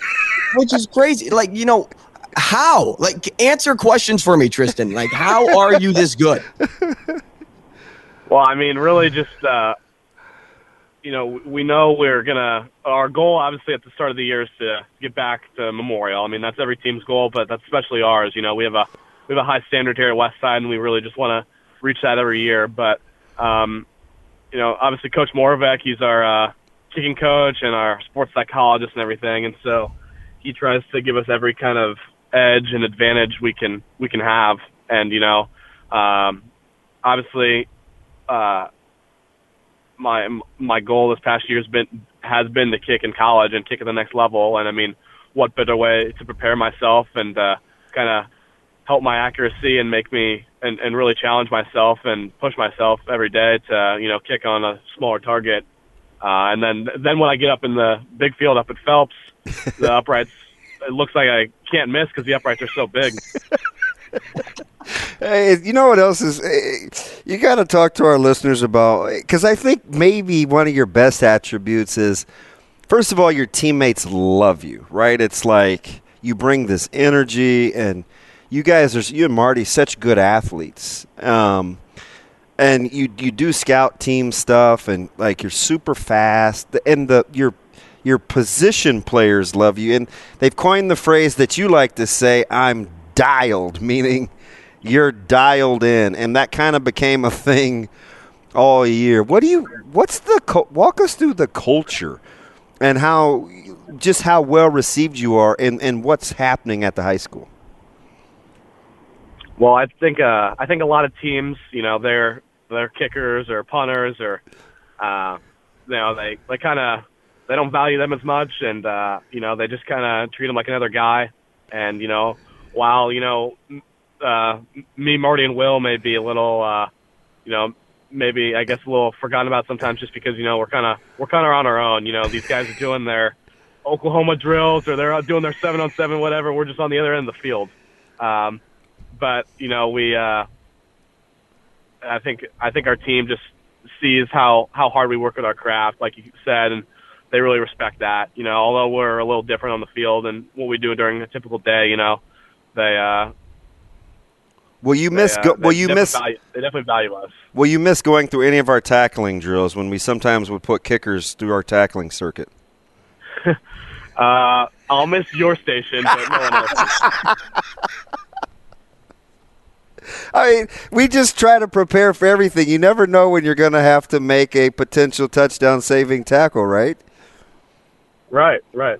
which is crazy. Like you know, how? Like answer questions for me, Tristan. Like how are you this good? Well, I mean, really, just uh, you know, we know we're gonna. Our goal, obviously, at the start of the year, is to get back to Memorial. I mean, that's every team's goal, but that's especially ours. You know, we have a we have a high standard here at West Side, and we really just want to reach that every year. But um, you know, obviously, Coach Moravec, he's our uh, kicking coach and our sports psychologist and everything, and so he tries to give us every kind of edge and advantage we can we can have. And you know, um, obviously, uh, my my goal this past year has been has been to kick in college and kick at the next level. And I mean, what better way to prepare myself and uh, kind of help my accuracy and make me and, and really challenge myself and push myself every day to you know kick on a smaller target. Uh, and then then when I get up in the big field up at Phelps, the uprights it looks like I can't miss because the uprights are so big. hey, you know what else is? You got to talk to our listeners about because I think maybe one of your best attributes is, first of all, your teammates love you, right? It's like you bring this energy, and you guys are you and Marty such good athletes. Um, and you you do scout team stuff, and like you're super fast, and the your your position players love you, and they've coined the phrase that you like to say, "I'm dialed," meaning you're dialed in, and that kind of became a thing all year. What do you? What's the? Walk us through the culture and how, just how well received you are, and and what's happening at the high school. Well, I think uh, I think a lot of teams, you know, they're they're kickers or punters or, uh, you know, they they kind of they don't value them as much, and uh, you know, they just kind of treat them like another guy. And you know, while you know uh, me, Marty, and Will may be a little, uh, you know, maybe I guess a little forgotten about sometimes, just because you know we're kind of we're kind of on our own. You know, these guys are doing their Oklahoma drills or they're doing their seven on seven, whatever. We're just on the other end of the field. Um, but you know, we, uh, I think I think our team just sees how how hard we work with our craft, like you said, and they really respect that. You know, although we're a little different on the field and what we do during a typical day, you know, they uh, Will you miss? They, uh, go, will you miss? Value, they definitely value us. Will you miss going through any of our tackling drills when we sometimes would put kickers through our tackling circuit? uh, I'll miss your station, but no one else. I mean, we just try to prepare for everything. You never know when you're going to have to make a potential touchdown saving tackle, right? Right, right.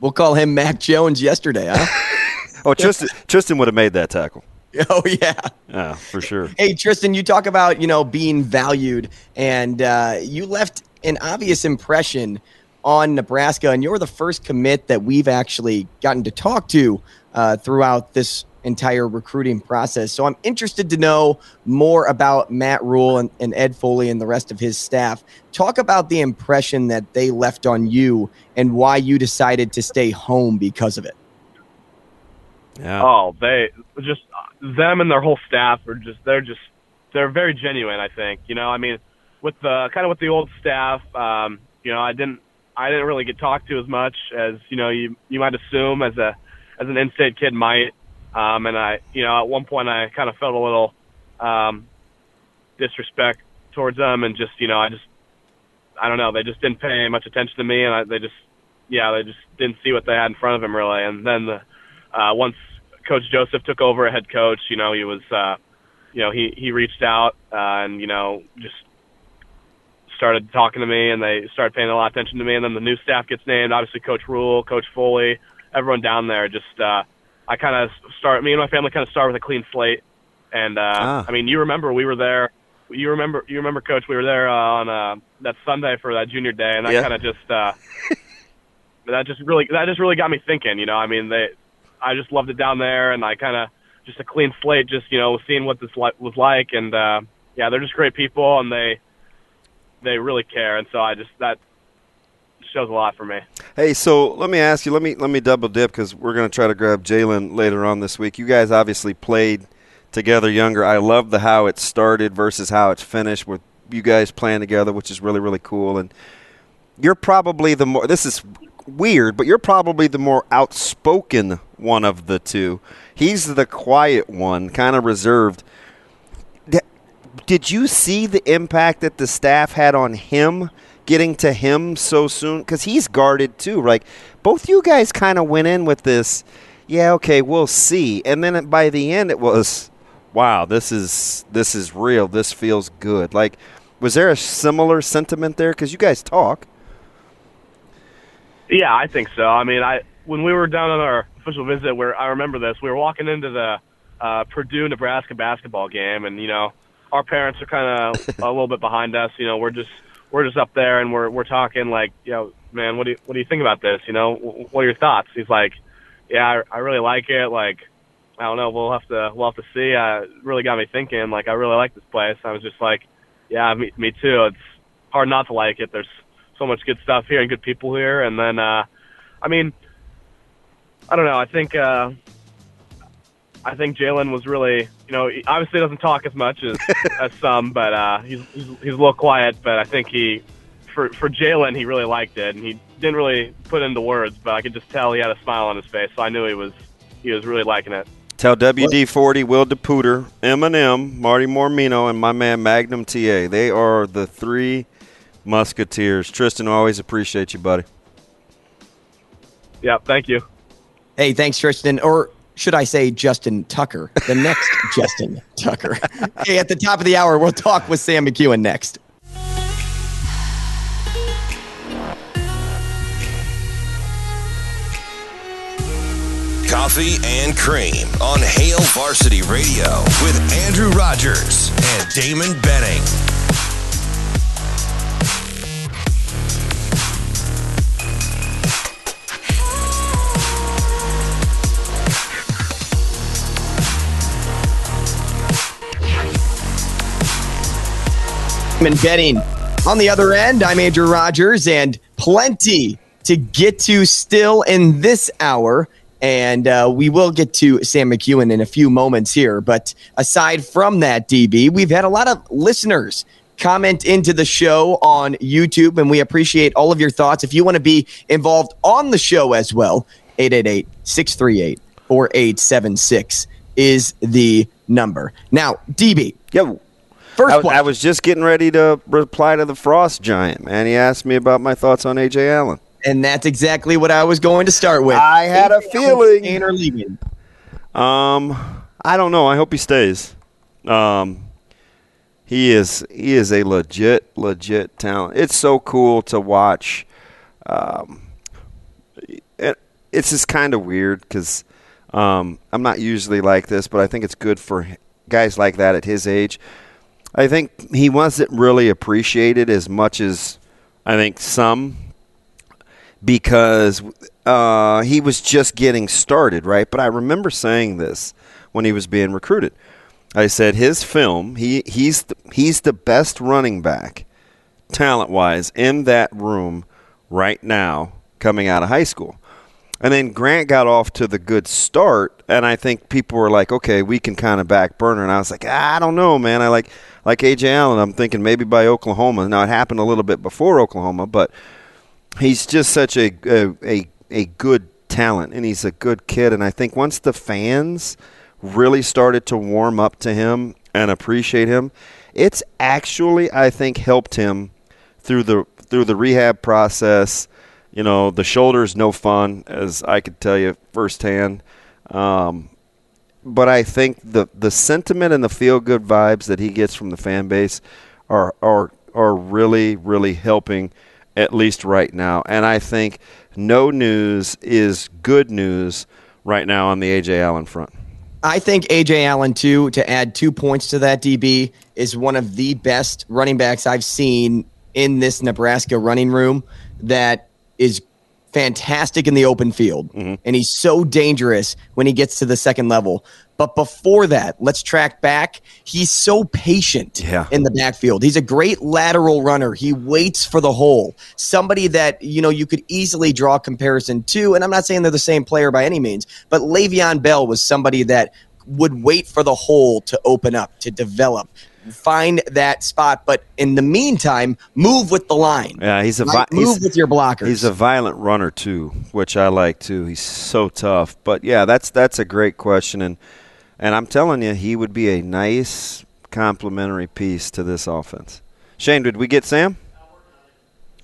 We'll call him Mac Jones yesterday, huh? oh, Tristan, Tristan would have made that tackle. Oh yeah. Yeah, for sure. Hey Tristan, you talk about you know being valued, and uh, you left an obvious impression on Nebraska, and you're the first commit that we've actually gotten to talk to uh, throughout this entire recruiting process. So I'm interested to know more about Matt Rhule and, and, Ed Foley and the rest of his staff. Talk about the impression that they left on you and why you decided to stay home because of it. Yeah. Oh, they just them and their whole staff are just they're just they're very genuine. I think you know. I mean, with the kind of with the old staff, um, you know, I didn't I didn't really get talked to as much as you know you you might assume as a as an in-state kid might. Um, and I, you know, at one point I kind of felt a little um, disrespect towards them, and just, you know, I just, I don't know, they just didn't pay much attention to me, and I, they just, yeah, they just didn't see what they had in front of them really. And then the, uh, once Coach Joseph took over a head coach. You know, he was, uh, you know, he he reached out uh, and you know just started talking to me, and they started paying a lot of attention to me. And then the new staff gets named. Obviously, Coach Rhule, Coach Foley, everyone down there. Just uh, I kind of start. Me and my family kind of start with a clean slate. And uh, ah. I mean, you remember we were there. You remember, you remember, Coach. We were there uh, on uh, that Sunday for that junior day, and that yeah. kind of just uh, that just really that just really got me thinking. You know, I mean, they I just loved it down there, and I kind of just a clean slate, just you know, seeing what this li- was like, and uh, yeah, they're just great people, and they they really care, and so I just that shows a lot for me. Hey, so let me ask you, let me let me double dip because we're going to try to grab Jalen later on this week. You guys obviously played together younger. I love the how it started versus how it's finished with you guys playing together, which is really really cool. And you're probably the more. This is weird, but you're probably the more outspoken one of the two. He's the quiet one, kind of reserved. Did you see the impact that the staff had on him getting to him so soon? Because he's guarded too. Like both you guys kind of went in with this, yeah, okay, we'll see. And then by the end, it was, wow, this is this is real. This feels good. Like, was there a similar sentiment there? Because you guys talk. Yeah, I think so. I mean, I when we were down on our official visit, where I remember this, we were walking into the uh, Purdue Nebraska basketball game, and you know, our parents are kind of a little bit behind us. You know, we're just we're just up there, and we're we're talking like, you know, man, what do you what do you think about this? You know, what are your thoughts? He's like, yeah, I, I really like it. Like, I don't know, we'll have to we'll have to see. Uh, it really got me thinking. Like, I really like this place. I was just like, yeah, me me too. It's hard not to like it. There's so much good stuff here and good people here. And then, uh, I mean, I don't know. I think uh, I think Jalen was really, you know, he obviously doesn't talk as much as as some, but uh, he's, he's he's a little quiet. But I think he, for for Jalen, he really liked it, and he didn't really put into words, but I could just tell he had a smile on his face, so I knew he was he was really liking it. Tell WD-40, Will DePuter, Eminem, Marty Mormino, and my man Magnum TA. They are the three Musketeers. Tristan, always appreciate you, buddy. Yeah, thank you. Hey, thanks, Tristan. Or should I say Justin Tucker, the next Justin Tucker. hey, at the top of the hour, we'll talk with Sam McKewon next. Coffee and Cream on Hail Varsity Radio with Andrew Rogers and Damon Benning. And betting. On the other end, I'm Andrew Rogers, and plenty to get to still in this hour. And uh, we will get to Sam McKewon in a few moments here. But aside from that, DB, we've had a lot of listeners comment into the show on YouTube, and we appreciate all of your thoughts. If you want to be involved on the show as well, 888 638 4876 is the number. Now, DB. Yo. First I, I, was just getting ready to reply to the Frost Giant, man. He asked me about my thoughts on A.J. Allen. And that's exactly what I was going to start with. I had a feeling. or leaving? Um, I don't know. I hope he stays. Um, he is he is a legit legit talent. It's so cool to watch. Um, it, it's just kind of weird because um, I'm not usually like this, but I think it's good for guys like that at his age. I think he wasn't really appreciated as much as I think some because uh, he was just getting started, right? But I remember saying this when he was being recruited. I said his film, he, he's the, he's the best running back, talent wise, in that room right now coming out of high school. And then Grant got off to the good start, and I think people were like, "Okay, we can kind of back burner." And I was like, "I don't know, man. I like like AJ Allen. I'm thinking maybe by Oklahoma. Now it happened a little bit before Oklahoma, but he's just such a a a, a good talent, and he's a good kid. And I think once the fans really started to warm up to him and appreciate him, it's actually I think helped him through the through the rehab process you know, the shoulder's no fun, as I could tell you firsthand. Um, but I think the the sentiment and the feel good vibes that he gets from the fan base are are are really really helping at least right now. And I think no news is good news right now on the AJ Allen front. I think AJ Allen too. To add two points to that, DB is one of the best running backs I've seen in this Nebraska running room. That is fantastic in the open field, mm-hmm. and he's so dangerous when he gets to the second level. But before that, let's track back. He's so patient yeah. in the backfield. He's a great lateral runner. He waits for the hole. Somebody that, you know, you could easily draw comparison to, and I'm not saying they're the same player by any means, but Le'Veon Bell was somebody that would wait for the hole to open up, to develop find that spot. But in the meantime, move with the line. Yeah, he's a vi- move he's, with your blockers. He's a violent runner too, which I like too. He's so tough. But yeah, that's that's a great question, and and I'm telling you, he would be a nice complementary piece to this offense. Shane, did we get Sam?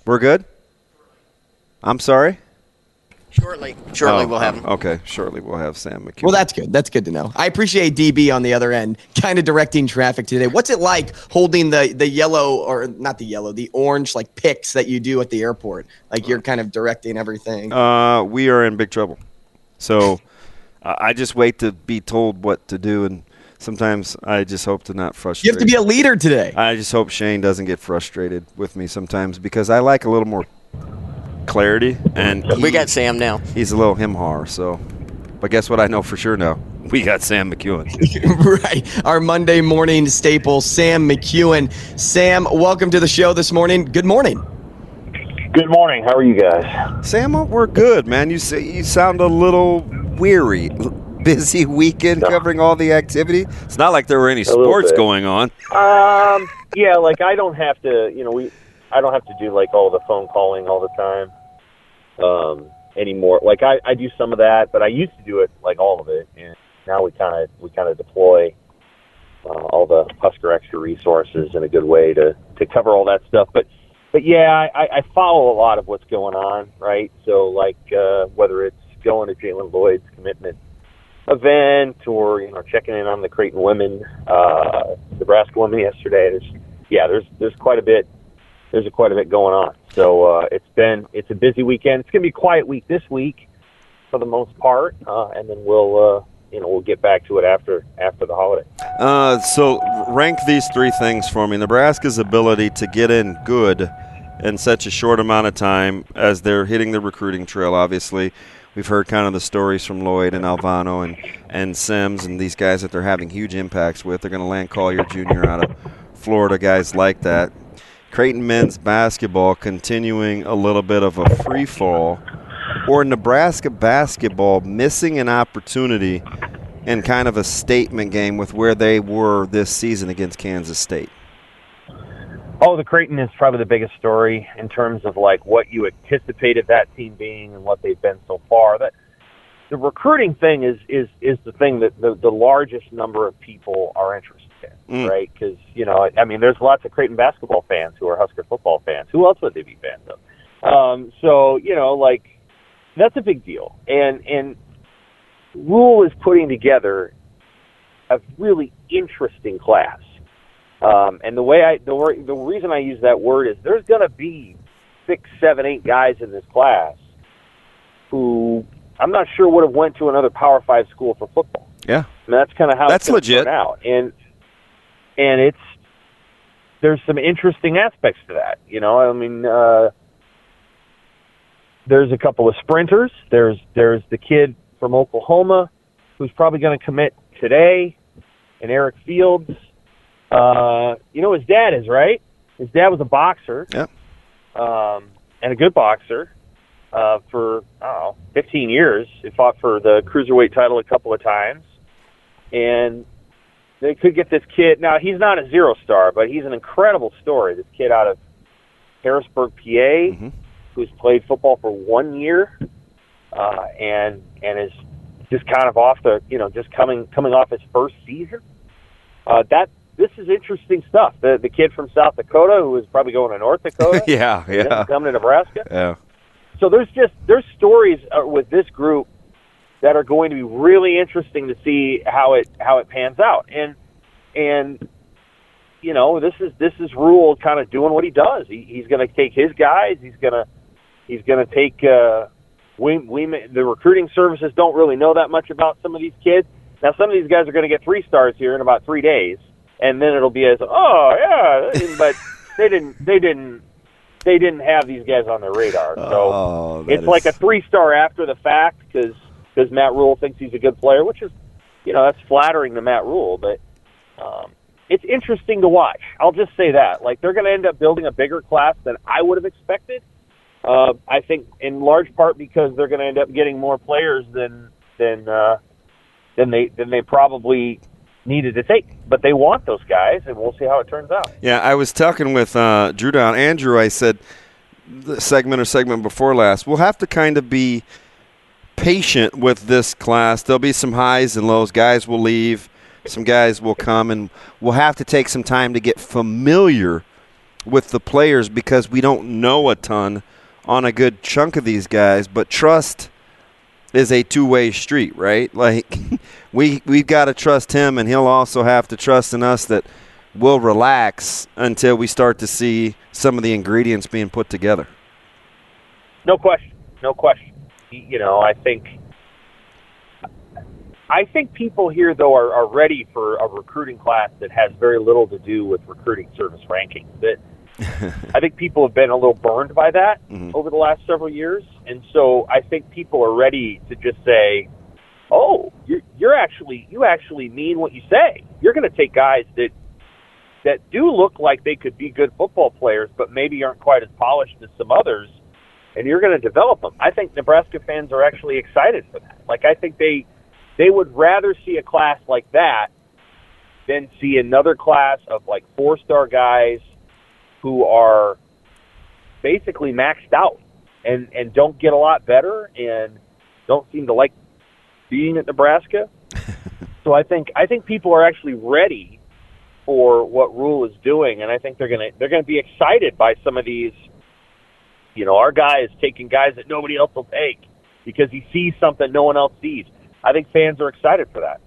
We're good. I'm sorry. Shortly, shortly oh, we'll have him. Okay, shortly we'll have Sam McKewon. Well, that's good. That's good to know. I appreciate DB on the other end, kind of directing traffic today. What's it like holding the the yellow or not the yellow, the orange like picks that you do at the airport? Like you're kind of directing everything. Uh, we are in big trouble. So I just wait to be told what to do, and sometimes I just hope to not frustrate. You have to be a leader today. I just hope Shane doesn't get frustrated with me sometimes because I like a little more clarity. And he, we got Sam now. He's a little him har. So, but guess what? I know for sure now. We got Sam McKewon. right. Our Monday morning staple, Sam McKewon. Sam, welcome to the show this morning. Good morning. Good morning. How are you guys? Sam, we're good, man. You say you sound a little weary. Busy weekend covering all the activity. It's not like there were any sports going on. Um, yeah, like I don't have to. You know, we I don't have to do like all the phone calling all the time um, anymore. Like I, I do some of that, but I used to do it like all of it, and now we kind of we kind of deploy uh, all the Husker extra resources in a good way to to cover all that stuff. But but yeah, I, I follow a lot of what's going on, right? So like uh, whether it's going to Jalen Lloyd's commitment event or you know checking in on the Creighton women, uh, Nebraska women yesterday. There's yeah, there's there's quite a bit there's a quite a bit going on. So uh, it's been it's a busy weekend. It's to be a quiet week this week for the most part, uh, and then we'll uh, you know we'll get back to it after after the holiday. Uh, so rank these three things for me: Nebraska's ability to get in good in such a short amount of time as they're hitting the recruiting trail. Obviously, we've heard kind of the stories from Lloyd and Alvano and and Sims and these guys that they're having huge impacts with. They're going to land Collier Jr. out of Florida, guys like that. Creighton men's basketball continuing a little bit of a free fall, or Nebraska basketball missing an opportunity in kind of a statement game with where they were this season against Kansas State? Oh, the Creighton is probably the biggest story in terms of like what you anticipated that team being and what they've been so far. That the recruiting thing is is is the thing that the, the largest number of people are interested mm. right? Because you know, I mean, there's lots of Creighton basketball fans who are Husker football fans. Who else would they be fans of? Um, so you know, like that's a big deal. And and Rhule is putting together a really interesting class. Um, and the way I the the reason I use that word is there's going to be six, seven, eight guys in this class who I'm not sure would have went to another Power Five school for football. Yeah, mean, that's kind of how That's legit. turn out, and and it's there's some interesting aspects to that. You know, I mean, uh, there's a couple of sprinters. There's there's the kid from Oklahoma who's probably going to commit today, and Eric Fields. Uh, you know, his dad is right. His dad was a boxer. yeah, Um, and a good boxer uh, for I don't know 15 years. He fought for the cruiserweight title a couple of times, and they could get this kid. Now he's not a zero star, but he's an incredible story. This kid out of Harrisburg, PA, who's played football for one year, uh, and and is just kind of off the you know just coming coming off his first season. Uh, that this is interesting stuff. The the kid from South Dakota who is probably going to North Dakota. yeah, yeah, coming to Nebraska. yeah. So there's just there's stories uh, with this group that are going to be really interesting to see how it how it pans out. And and you know this is this is Rhule kind of doing what he does. He, he's going to take his guys. He's going to he's going to take. Uh, we we may- the recruiting services don't really know that much about some of these kids. Now some of these guys are going to get three stars here in about three days, and then it'll be as oh yeah, but they didn't they didn't they didn't have these guys on their radar. So Oh, it's like a three star after the fact because because Matt Rhule thinks he's a good player, which is you know that's flattering to Matt Rhule, but um, it's interesting to watch. I'll just say that like they're going to end up building a bigger class than I would have expected. Uh, I think in large part because they're going to end up getting more players than than uh, than they than they probably needed to take. But they want those guys, and we'll see how it turns out. Yeah, I was talking with uh, Drew Down. Andrew, I said the segment or segment before last, we'll have to kind of be patient with this class. There'll be some highs and lows. Guys will leave, some guys will come, and we'll have to take some time to get familiar with the players because we don't know a ton on a good chunk of these guys. But trust is a two-way street, right? Like we we've got to trust him, and he'll also have to trust in us that we'll relax until we start to see some of the ingredients being put together. No question. No question. You know, I think I think people here though are, are ready for a recruiting class that has very little to do with recruiting service rankings. That I think people have been a little burned by that mm-hmm. over the last several years, and so I think people are ready to just say, "Oh, you're, you're actually you actually mean what you say. You're going to take guys that that do look like they could be good football players, but maybe aren't quite as polished as some others, and you're going to develop them. I think Nebraska fans are actually excited for that. Like I think they they would rather see a class like that than see another class of like four star guys who are basically maxed out and and don't get a lot better and don't seem to like being at Nebraska. so I think I think people are actually ready for what Rhule is doing, and I think they're gonna they're gonna be excited by some of these. You know, our guy is taking guys that nobody else will take because he sees something no one else sees. I think fans are excited for that.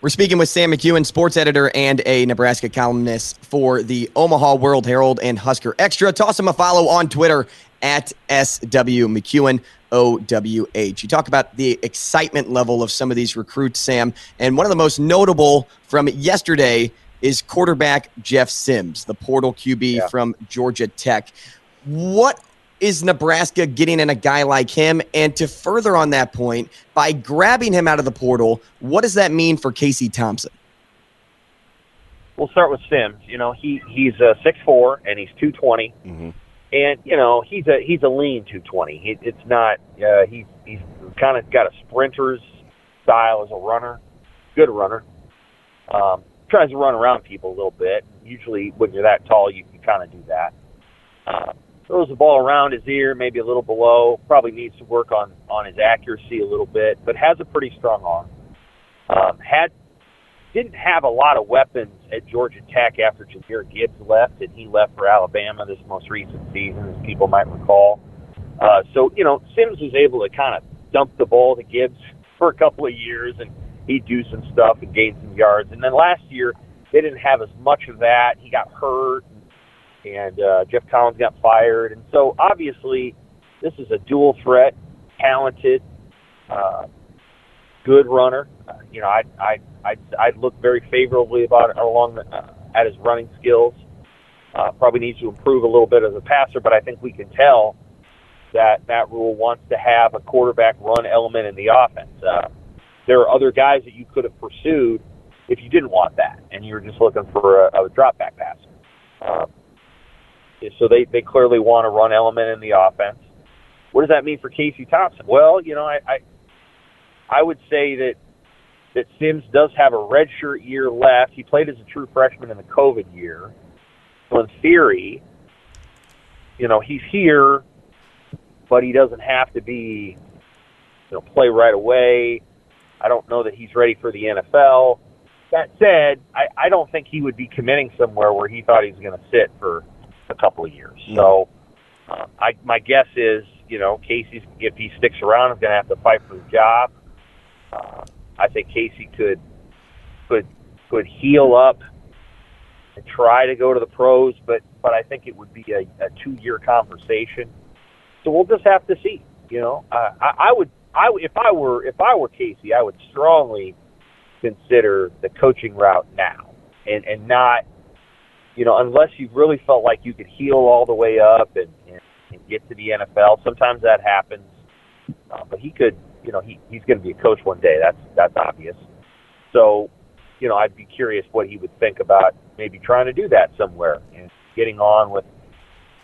We're speaking with Sam McKewon, sports editor and a Nebraska columnist for the Omaha World Herald and Husker Extra. Toss him a follow on Twitter at SW McKewon OWH. You talk about the excitement level of some of these recruits, Sam, and one of the most notable from yesterday is quarterback Jeff Sims, the portal QB from Georgia Tech. What is Nebraska getting in a guy like him? And to further on that point, by grabbing him out of the portal, what does that mean for Casey Thompson? We'll start with Sims. You know, he he's uh, six four and he's two twenty, and you know he's a he's a lean two twenty. He, it's not uh, he's he's kind of got a sprinter's style as a runner, good runner. Um, tries to run around people a little bit. Usually, when you're that tall, you can kind of do that. Uh, throws the ball around his ear, maybe a little below. Probably needs to work on on his accuracy a little bit, but has a pretty strong arm. Um, had didn't have a lot of weapons at Georgia Tech after Jahmyr Gibbs left, and he left for Alabama this most recent season, as people might recall. Uh, so you know, Sims was able to kind of dump the ball to Gibbs for a couple of years, and he'd do some stuff and gain some yards. And then last year, they didn't have as much of that. He got hurt, and uh, Geoff Collins got fired, and so obviously, this is a dual threat, talented uh, good runner. Uh, you know, I I I I look very favorably about along the, uh, at his running skills. Uh, probably needs to improve a little bit as a passer, but I think we can tell that Matt Rhule wants to have a quarterback run element in the offense. Uh, there are other guys that you could have pursued if you didn't want that, and you were just looking for a, a drop back passer. Um, so they they clearly want a run element in the offense. What does that mean for Casey Thompson? Well, you know, I I, I would say that that Sims does have a redshirt year left. He played as a true freshman in the COVID year. So in theory, you know, he's here, but he doesn't have to be, you know, play right away. I don't know that he's ready for the NFL. That said, I, I don't think he would be committing somewhere where he thought he was going to sit for a couple of years. So, uh, I my guess is, you know, Casey's if he sticks around, is going to have to fight for the job. Uh, I think Casey could could could heal up and try to go to the pros, but but I think it would be a, a two year conversation. So we'll just have to see. You know, uh, I, I would I if I were if I were Casey, I would strongly consider the coaching route now, and and not you know unless you really felt like you could heal all the way up and, and, and get to the NFL. Sometimes that happens, uh, but he could you know he he's going to be a coach one day. That's that's obvious. So you know I'd be curious what he would think about maybe trying to do that somewhere and getting on with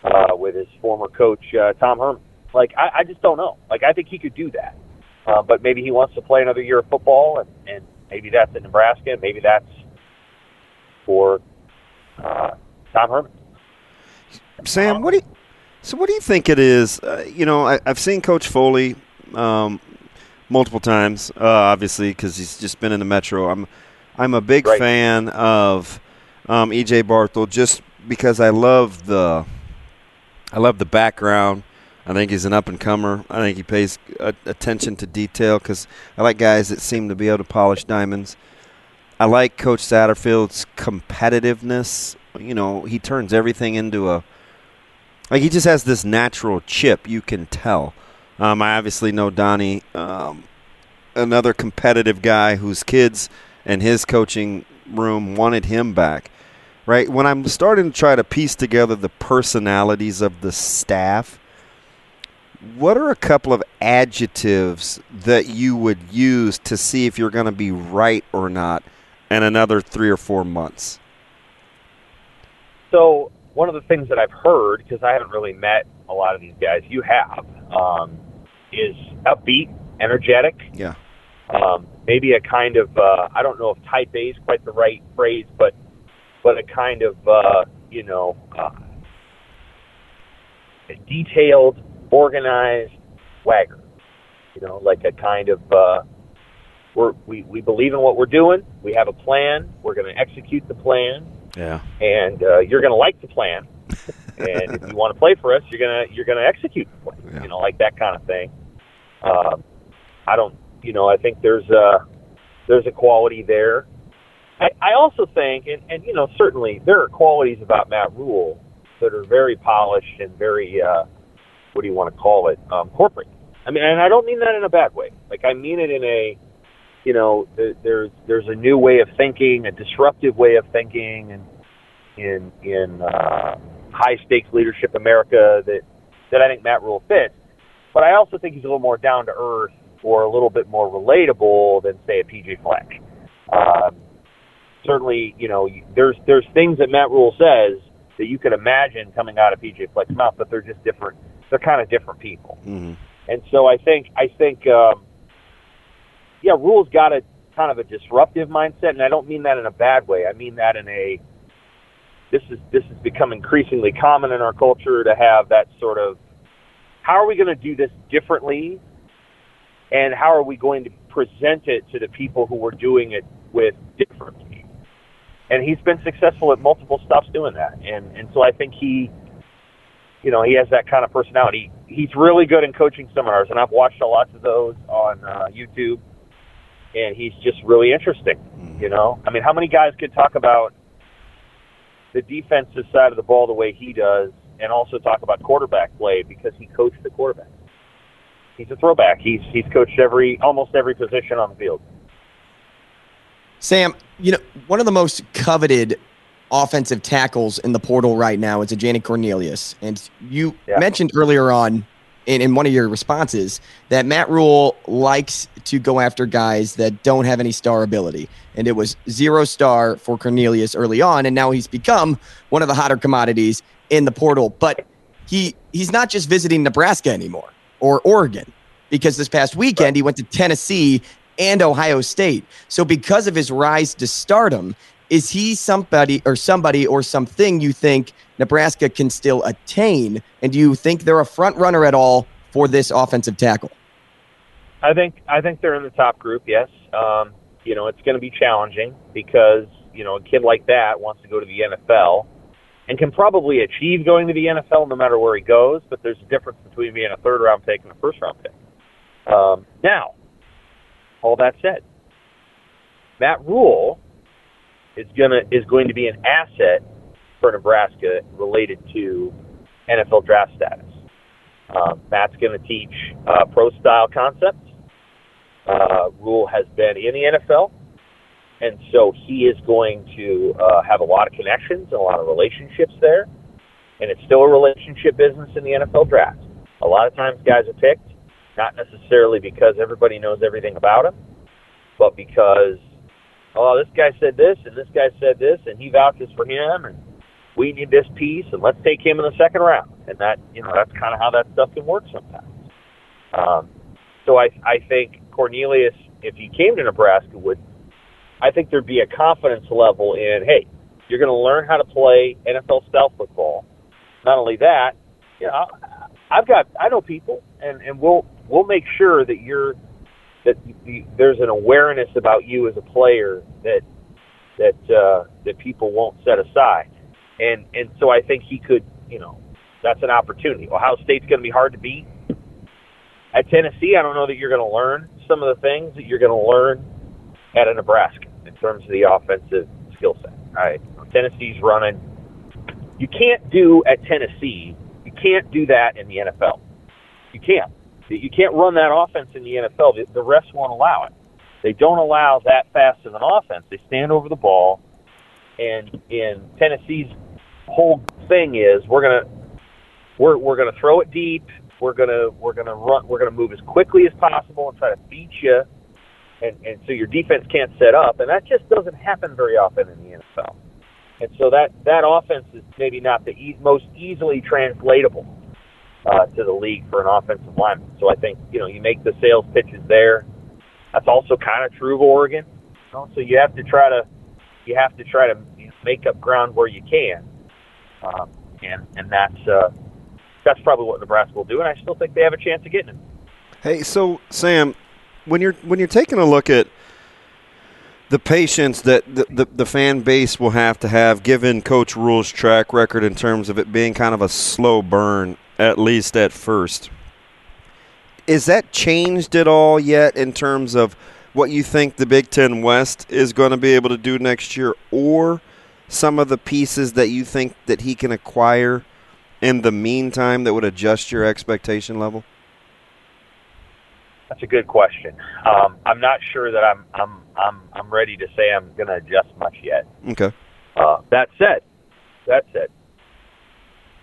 uh, with his former coach uh, Tom Herman. Like I, I just don't know. Like I think he could do that, uh, but maybe he wants to play another year of football, and, and maybe that's in Nebraska. Maybe that's for uh, Tom Herman. Sam, what do you, so what do you think it is? Uh, you know, I, have seen Coach Foley um, multiple times, uh, obviously, because he's just been in the Metro. I'm I'm a big right. fan of um, EJ Barthel just because I love the I love the background. I think he's an up and comer. I think he pays attention to detail because I like guys that seem to be able to polish diamonds. I like Coach Satterfield's competitiveness. You know, he turns everything into a like he just has this natural chip. You can tell. Um, I obviously know Donnie, um, another competitive guy whose kids and his coaching room wanted him back. Right when I'm starting to try to piece together the personalities of the staff, what are a couple of adjectives that you would use to see if you're going to be right or not in another three or four months? So one of the things that I've heard, because I haven't really met a lot of these guys, you have, um, is upbeat, energetic. Yeah. Um, maybe a kind of uh, I don't know if type A is quite the right phrase, but but a kind of uh, you know uh, detailed, organized swagger. You know, like a kind of uh, we're, we we believe in what we're doing. We have a plan. We're going to execute the plan. Yeah. And uh, you're going to like the plan. and if you want to play for us, you're gonna you're gonna execute the plan. Yeah. You know, like that kind of thing. Uh, I don't, you know, I think there's a there's a quality there. I, I also think, and, and you know, certainly there are qualities about Matt Rhule that are very polished and very, uh, what do you want to call it, um, corporate. I mean, and I don't mean that in a bad way. Like I mean it in a, you know, there's there's a new way of thinking, a disruptive way of thinking, and in in uh, high stakes leadership America that that I think Matt Rhule fits. But I also think he's a little more down to earth or a little bit more relatable than say a PJ Fleck. Um, certainly, you know, there's there's things that Matt Rhule says that you could imagine coming out of PJ Fleck's mouth, but they're just different. They're kind of different people. Mm-hmm. And so I think I think um, yeah, Rhule's got a kind of a disruptive mindset, and I don't mean that in a bad way. I mean that in a this is this has become increasingly common in our culture to have that sort of how are we going to do this differently? And how are we going to present it to the people who we're doing it with differently? And he's been successful at multiple stops doing that. And and so I think he you know he has that kind of personality. He's really good in coaching seminars and I've watched a lot of those on uh, YouTube and he's just really interesting mm-hmm. you know I mean how many guys could talk about the defensive side of the ball the way he does, and also talk about quarterback play because he coached the quarterback. he's a throwback. He's he's coached every almost every position on the field. Sam, you know, one of the most coveted offensive tackles in the portal right now is Ajani Cornelius. And you Yeah. mentioned earlier on in, in one of your responses that Matt Rhule likes to go after guys that don't have any star ability. And it was zero star for Cornelius early on, and now he's become one of the hotter commodities in the portal. But he he's not just visiting Nebraska anymore or Oregon because this past weekend he went to Tennessee and Ohio State. So because of his rise to stardom, is he somebody or somebody or something you think Nebraska can still attain? And do you think they're a front runner at all for this offensive tackle? I think I think they're in the top group. Yes, um, you know it's going to be challenging because you know a kid like that wants to go to the NFL and can probably achieve going to the NFL no matter where he goes. But there's a difference between being a third round pick and a first round pick. Um, now, all that said, Matt Rhule is gonna is going to be an asset for Nebraska related to NFL draft status. Uh, Matt's going to teach uh, pro style concepts. Uh, Rhule has been in the NFL, and so he is going to uh, have a lot of connections and a lot of relationships there. And it's still a relationship business in the NFL draft. A lot of times, guys are picked not necessarily because everybody knows everything about them, but because oh, this guy said this and this guy said this, and he vouches for him, and we need this piece, and let's take him in the second round. And that, you know, that's kind of how that stuff can work sometimes. Um, so I, I think Cornelius, if he came to Nebraska, would, I think there'd be a confidence level in, hey, you're going to learn how to play NFL style football. Not only that, you know, I've got, I know people, and and we'll we'll make sure that you're that the, there's an awareness about you as a player that that uh, that people won't set aside, and and so I think he could, you know, that's an opportunity. Ohio State's going to be hard to beat. At Tennessee, I don't know that you're going to learn some of the things that you're going to learn at a Nebraska in terms of the offensive skill set. Right, Tennessee's running. You can't do at Tennessee. You can't do that in the NFL. You can't. You can't run that offense in the NFL. The, the refs won't allow it. They don't allow that fast of an offense. They stand over the ball, and in Tennessee's whole thing is we're gonna we're we're gonna throw it deep. We're gonna we're gonna run. We're gonna move as quickly as possible and try to beat you, and and so your defense can't set up. And that just doesn't happen very often in the NFL. And so that that offense is maybe not the e- most easily translatable uh, to the league for an offensive lineman. So I think you know you make the sales pitches there. That's also kind of true of Oregon. You know? So you have to try to you have to try to make up ground where you can, um, and and that's uh, that's probably what Nebraska will do. And I still think they have a chance of getting him. Hey, so Sam, when you're when you're taking a look at the patience that the, the, the fan base will have to have given Coach Rhule's track record in terms of it being kind of a slow burn, at least at first. Is that changed at all yet in terms of what you think the Big Ten West is going to be able to do next year, or some of the pieces that you think that he can acquire in the meantime that would adjust your expectation level? That's a good question. Um, I'm not sure that I'm I'm I'm I'm ready to say I'm going to adjust much yet. Okay. Uh, that said, that said,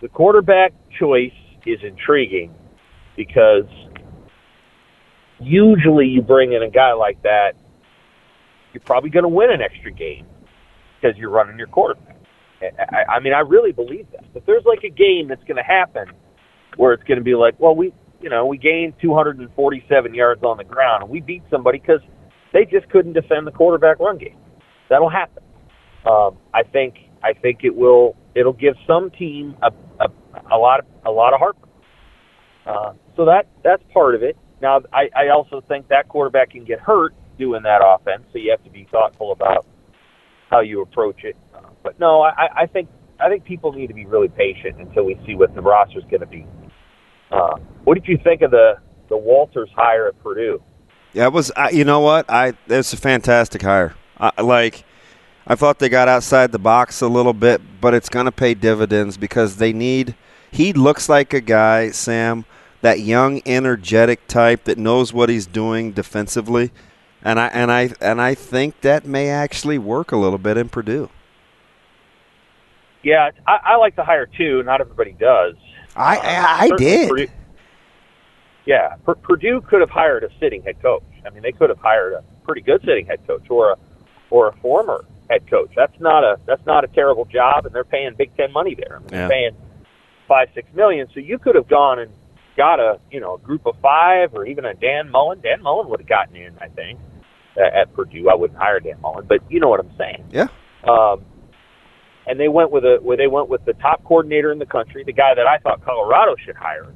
the quarterback choice is intriguing because usually you bring in a guy like that, you're probably going to win an extra game because you're running your quarterback. I, I mean, I really believe that. If there's like a game that's going to happen where it's going to be like, well, we, you know, we gained 247 yards on the ground and we beat somebody because they just couldn't defend the quarterback run game. That'll happen. Um, I think I think it will it'll give some team a a, a lot of a lot of heartburn. Uh, so that that's part of it. Now I, I also think that quarterback can get hurt doing that offense, so you have to be thoughtful about how you approach it. Uh, but no, I, I think I think people need to be really patient until we see what the roster is going to be. Uh, what did you think of the the Walters hire at Purdue? Yeah, it was. I, you know what? I it's a fantastic hire. I, like, I thought they got outside the box a little bit, but it's going to pay dividends because they need. He looks like a guy, Sam, that young, energetic type that knows what he's doing defensively, and I and I and I think that may actually work a little bit in Purdue. Yeah, I, I like to hire too. Not everybody does. I uh, I, I did. Purdue, yeah, Pur- Purdue could have hired a sitting head coach. I mean, they could have hired a pretty good sitting head coach or a or a former head coach. That's not a that's not a terrible job, and they're paying Big Ten money there. I mean, Yeah. they're paying five six million. So you could have gone and got a you know a group of five or even a Dan Mullen. Dan Mullen would have gotten in, I think, at, at Purdue. I wouldn't hire Dan Mullen, but you know what I'm saying. Yeah. Um, and they went with a where they went with the top coordinator in the country, the guy that I thought Colorado should hire,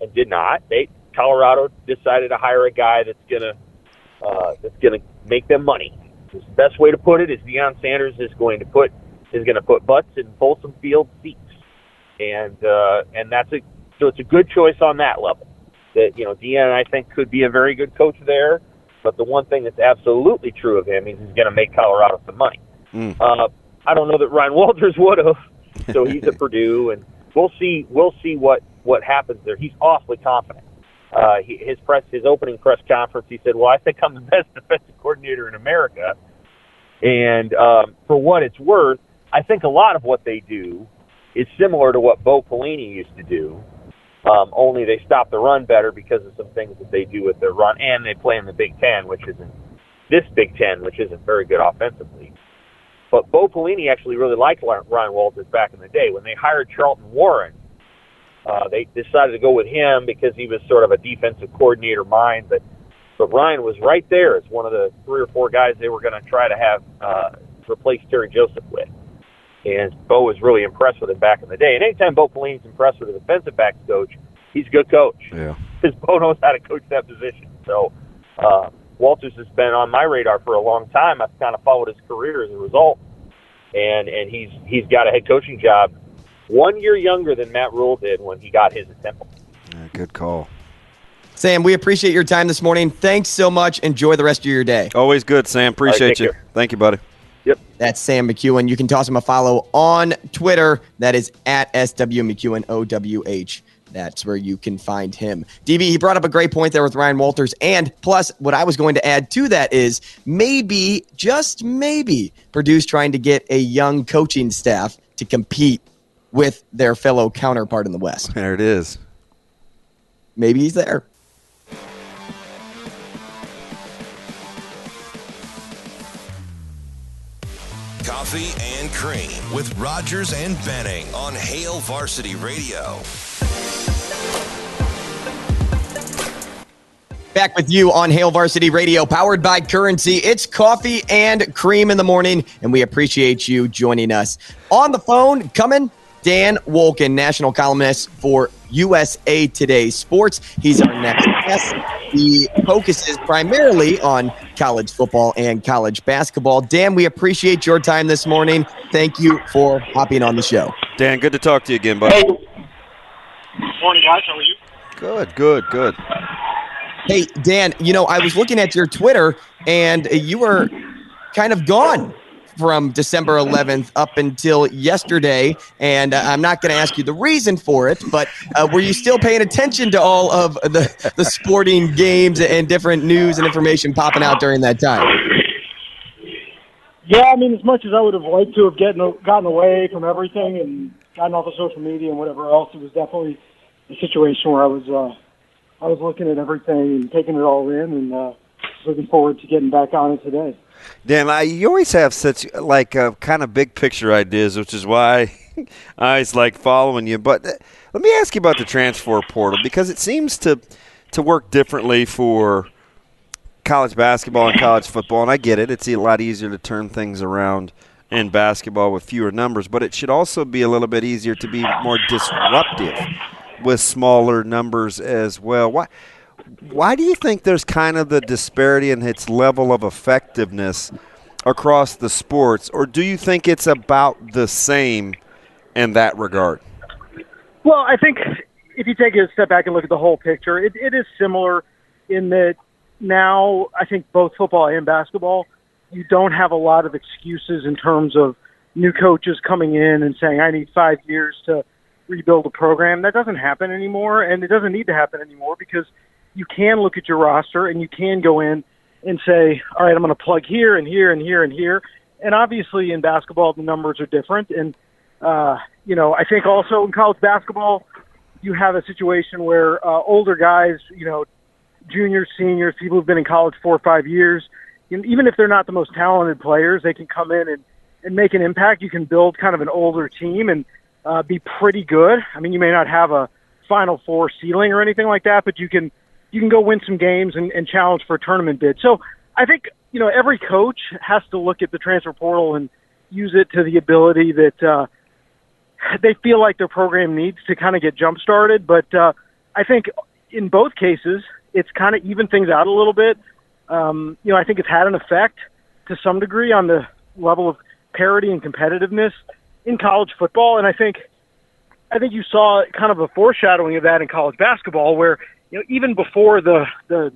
and did not. They Colorado decided to hire a guy that's gonna uh, that's gonna make them money. The best way to put it is Deion Sanders is going to put is going to put butts in Folsom Field seats, and uh, and that's a so it's a good choice on that level. That you know Deion I think could be a very good coach there, but the one thing that's absolutely true of him is he's going to make Colorado some money. Mm. Uh, I don't know that Ryan Walters would have, so he's at Purdue, and we'll see. We'll see what what happens there. He's awfully confident. Uh, he, his press, his opening press conference, he said, "Well, I think I'm the best defensive coordinator in America." And um, for what it's worth, I think a lot of what they do is similar to what Bo Pelini used to do. Um, only they stop the run better because of some things that they do with their run, and they play in the Big Ten, which isn't this Big Ten, which isn't very good offensively. But Bo Pelini actually really liked Ryan Walters back in the day when they hired Charlton Warren. Uh, they decided to go with him because he was sort of a defensive coordinator mind, but but Ryan was right there as one of the three or four guys they were going to try to have uh, replace Terry Joseph with. And Bo was really impressed with him back in the day. And anytime Bo Pelini's impressed with a defensive backs coach, he's a good coach Yeah. because Bo knows how to coach that position. So uh, Walters has been on my radar for a long time. I've kind of followed his career as a result, and and he's he's got a head coaching job one year younger than Matt Rhule did when he got his at Temple. Yeah, good call. Sam, we appreciate your time this morning. Thanks so much. Enjoy the rest of your day. Always good, Sam. Appreciate take you. care. Thank you, buddy. That's Sam McKewon. You can toss him a follow on Twitter. That is at SW McKewon OWH. That's where you can find him. DB, he brought up a great point there with Ryan Walters. And plus, what I was going to add to that is maybe, just maybe, Purdue's trying to get a young coaching staff to compete with their fellow counterpart in the West. There it is. Maybe he's there. Coffee and Cream with Rogers and Benning on Hail Varsity Radio. Back with you on Hail Varsity Radio, powered by Currency. It's coffee and cream in the morning, and we appreciate you joining us. On the phone, coming, Dan Wolken, national columnist for USA Today Sports. He's our next guest. He focuses primarily on college football and college basketball. Dan, we appreciate your time this morning. Thank you for hopping on the show. Dan, good to talk to you again, buddy. Morning, guys. How are you? Good, good, good. Hey, Dan, you know, I was looking at your Twitter and you were kind of gone from December 11th up until yesterday. And uh, I'm not going to ask you the reason for it, but uh, were you still paying attention to all of the, the sporting games and different news and information popping out during that time? Yeah, I mean, as much as I would have liked to have gotten gotten away from everything and gotten off of social media and whatever else, it was definitely a situation where I was uh, I was looking at everything and taking it all in, and uh, looking forward to getting back on it today. Dan, I, you always have such like uh, kind of big picture ideas, which is why I always like following you. But uh, let me ask you about the transfer portal because it seems to to work differently for college basketball and college football, and I get it. It's a lot easier to turn things around in basketball with fewer numbers, but it should also be a little bit easier to be more disruptive with smaller numbers as well. Why? Why do you think there's kind of the disparity in its level of effectiveness across the sports, or do you think it's about the same in that regard? Well, I think if you take a step back and look at the whole picture, it, it is similar in that now I think both football and basketball, you don't have a lot of excuses in terms of new coaches coming in and saying, I need five years to rebuild a program. That doesn't happen anymore, and it doesn't need to happen anymore because you can look at your roster and you can go in and say, all right, I'm going to plug here and here and here and here. And obviously, in basketball, the numbers are different. And uh, you know, I think also in college basketball, you have a situation where uh, older guys, you know, juniors, seniors, people who've been in college four or five years, even if they're not the most talented players, they can come in and, and make an impact. You can build kind of an older team and uh, be pretty good. I mean, you may not have a Final Four ceiling or anything like that, but you can you can go win some games and, and challenge for a tournament bid. So I think you know every coach has to look at the transfer portal and use it to the ability that uh, they feel like their program needs to kind of get jump started. But uh, I think in both cases, it's kind of even things out a little bit. Um, you know, I think it's had an effect to some degree on the level of parity and competitiveness in college football, and I think I think you saw kind of a foreshadowing of that in college basketball, where you know even before the the,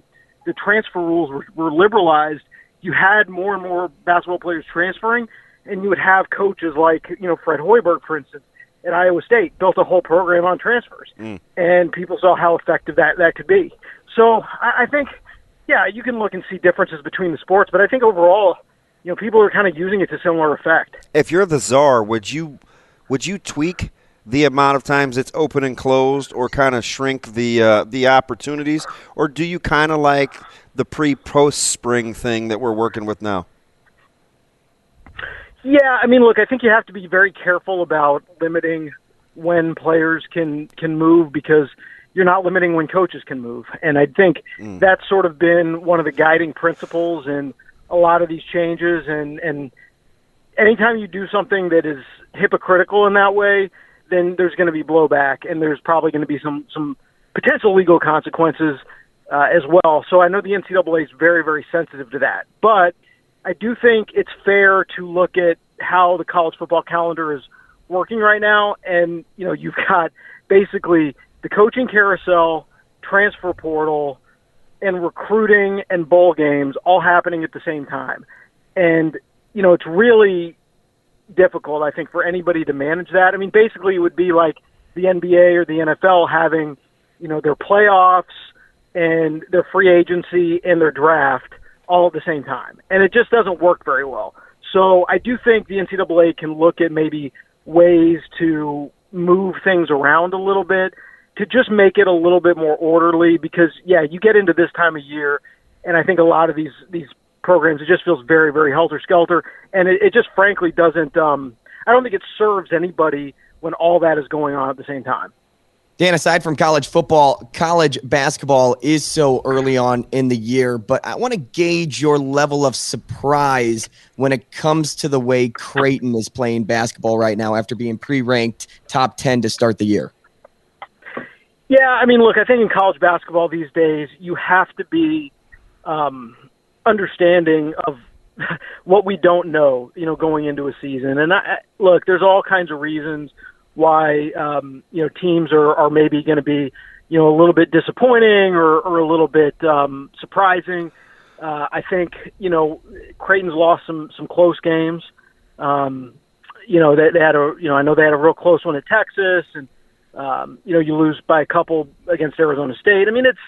the transfer rules were, were liberalized, you had more and more basketball players transferring, and you would have coaches like you know Fred Hoiberg, for instance, at Iowa State, built a whole program on transfers, mm. and people saw how effective that that could be. So I, I think, yeah, you can look and see differences between the sports, but I think overall, you know, people are kind of using it to similar effect. If you're the czar, would you would you tweak the amount of times it's open and closed, or kind of shrink the uh, the opportunities, or do you kind of like the pre post spring thing that we're working with now? Yeah, I mean, look, I think you have to be very careful about limiting when players can can move because you're not limiting when coaches can move. And I think mm. that's sort of been one of the guiding principles in a lot of these changes. And and anytime you do something that is hypocritical in that way, then there's going to be blowback, and there's probably going to be some some potential legal consequences uh, as well. So I know the NCAA is very very sensitive to that, but I do think it's fair to look at how the college football calendar is working right now, and you know you've got basically the coaching carousel, transfer portal, and recruiting and bowl games all happening at the same time, and you know it's really difficult, I think, for anybody to manage that. I mean, basically, it would be like the NBA or the NFL having, you know, their playoffs and their free agency and their draft all at the same time. And it just doesn't work very well. So I do think the NCAA can look at maybe ways to move things around a little bit to just make it a little bit more orderly because yeah, you get into this time of year and I think a lot of these these programs it just feels very very helter skelter and it, it just frankly doesn't um I don't think it serves anybody when all that is going on at the same time. Dan, aside from college football, college basketball is so early on in the year, but I want to gauge your level of surprise when it comes to the way Creighton is playing basketball right now after being pre ranked top 10 to start the year. Yeah, I mean, look, I think in college basketball these days, you have to be um, understanding of what we don't know, you know, going into a season. And I, look, there's all kinds of reasons why um, you know teams are, are maybe going to be you know a little bit disappointing or, or a little bit um, surprising. Uh, I think you know Creighton's lost some some close games. Um, you know they, they had a you know I know they had a real close one at Texas, and um, you know you lose by a couple against Arizona State. I mean it's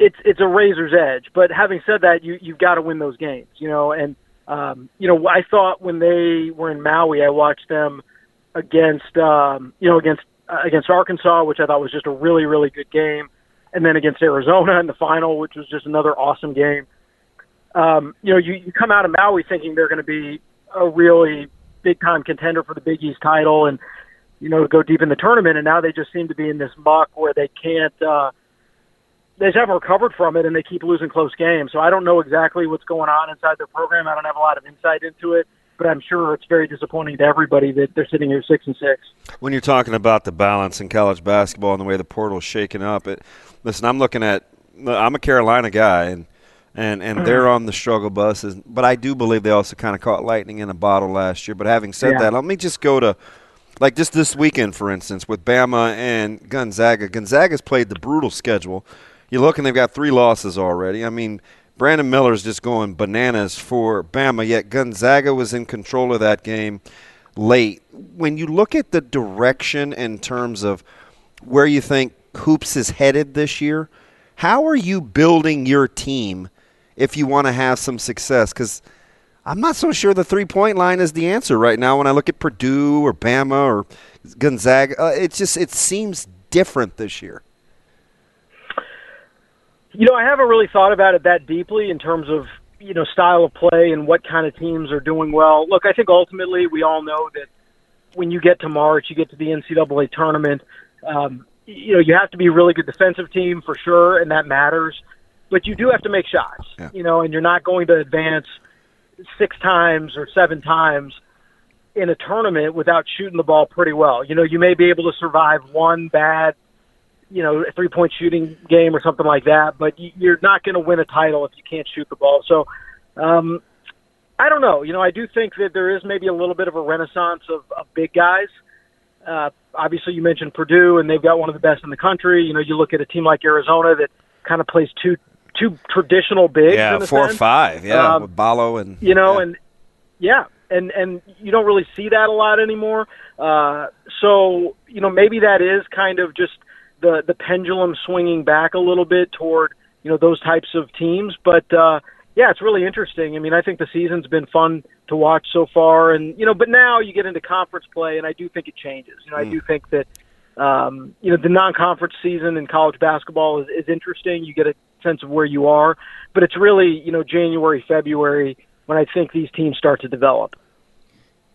it's it's a razor's edge. But having said that, you you've got to win those games. You know, and um, you know I thought when they were in Maui, I watched them against um, you know against uh, against Arkansas, which I thought was just a really really good game, and then against Arizona in the final, which was just another awesome game. Um, you know, you, you come out of Maui thinking they're going to be a really big time contender for the Big East title, and you know go deep in the tournament, and now they just seem to be in this muck where they can't. Uh, they just haven't recovered from it, and they keep losing close games. So I don't know exactly what's going on inside their program. I don't have a lot of insight into it but I'm sure it's very disappointing to everybody that they're sitting here six and six. When you're talking about the balance in college basketball and the way the portal is shaking up, it, listen, I'm looking at I'm a Carolina guy and and and mm-hmm. they're on the struggle bus, but I do believe they also kind of caught lightning in a bottle last year. But having said yeah. that, let me just go to like just this weekend, for instance, with Bama and Gonzaga. Gonzaga's played the brutal schedule. You look and they've got three losses already. I mean, Brandon Miller's just going bananas for Bama, yet Gonzaga was in control of that game late. When you look at the direction in terms of where you think Hoops is headed this year, how are you building your team if you want to have some success? Because I'm not so sure the three point line is the answer right now. When I look at Purdue or Bama or Gonzaga, uh, it just it seems different this year. You know, I haven't really thought about it that deeply in terms of you know style of play and what kind of teams are doing well. Look, I think ultimately we all know that when you get to March, you get to the NCAA tournament. Um, you know, you have to be a really good defensive team for sure, and that matters. But you do have to make shots, yeah. you know, and you're not going to advance six times or seven times in a tournament without shooting the ball pretty well. You know, you may be able to survive one bad, you know, a three point shooting game or something like that, but you're not going to win a title if you can't shoot the ball. So, um, I don't know. You know, I do think that there is maybe a little bit of a renaissance of, of big guys. Uh, obviously, you mentioned Purdue, and they've got one of the best in the country. You know, you look at a team like Arizona that kind of plays two two traditional bigs. Yeah, four sense. or five. Yeah, um, with Ballo and you know, yeah. and yeah, and and you don't really see that a lot anymore. Uh, so you know, maybe that is kind of just the the pendulum swinging back a little bit toward you know those types of teams. But uh, yeah, it's really interesting. I mean, I think the season's been fun to watch so far, and you know, but now you get into conference play, and I do think it changes. You know, mm. I do think that um, you know the non-conference season in college basketball is, is interesting. You get a sense of where you are, but it's really you know January, February when I think these teams start to develop.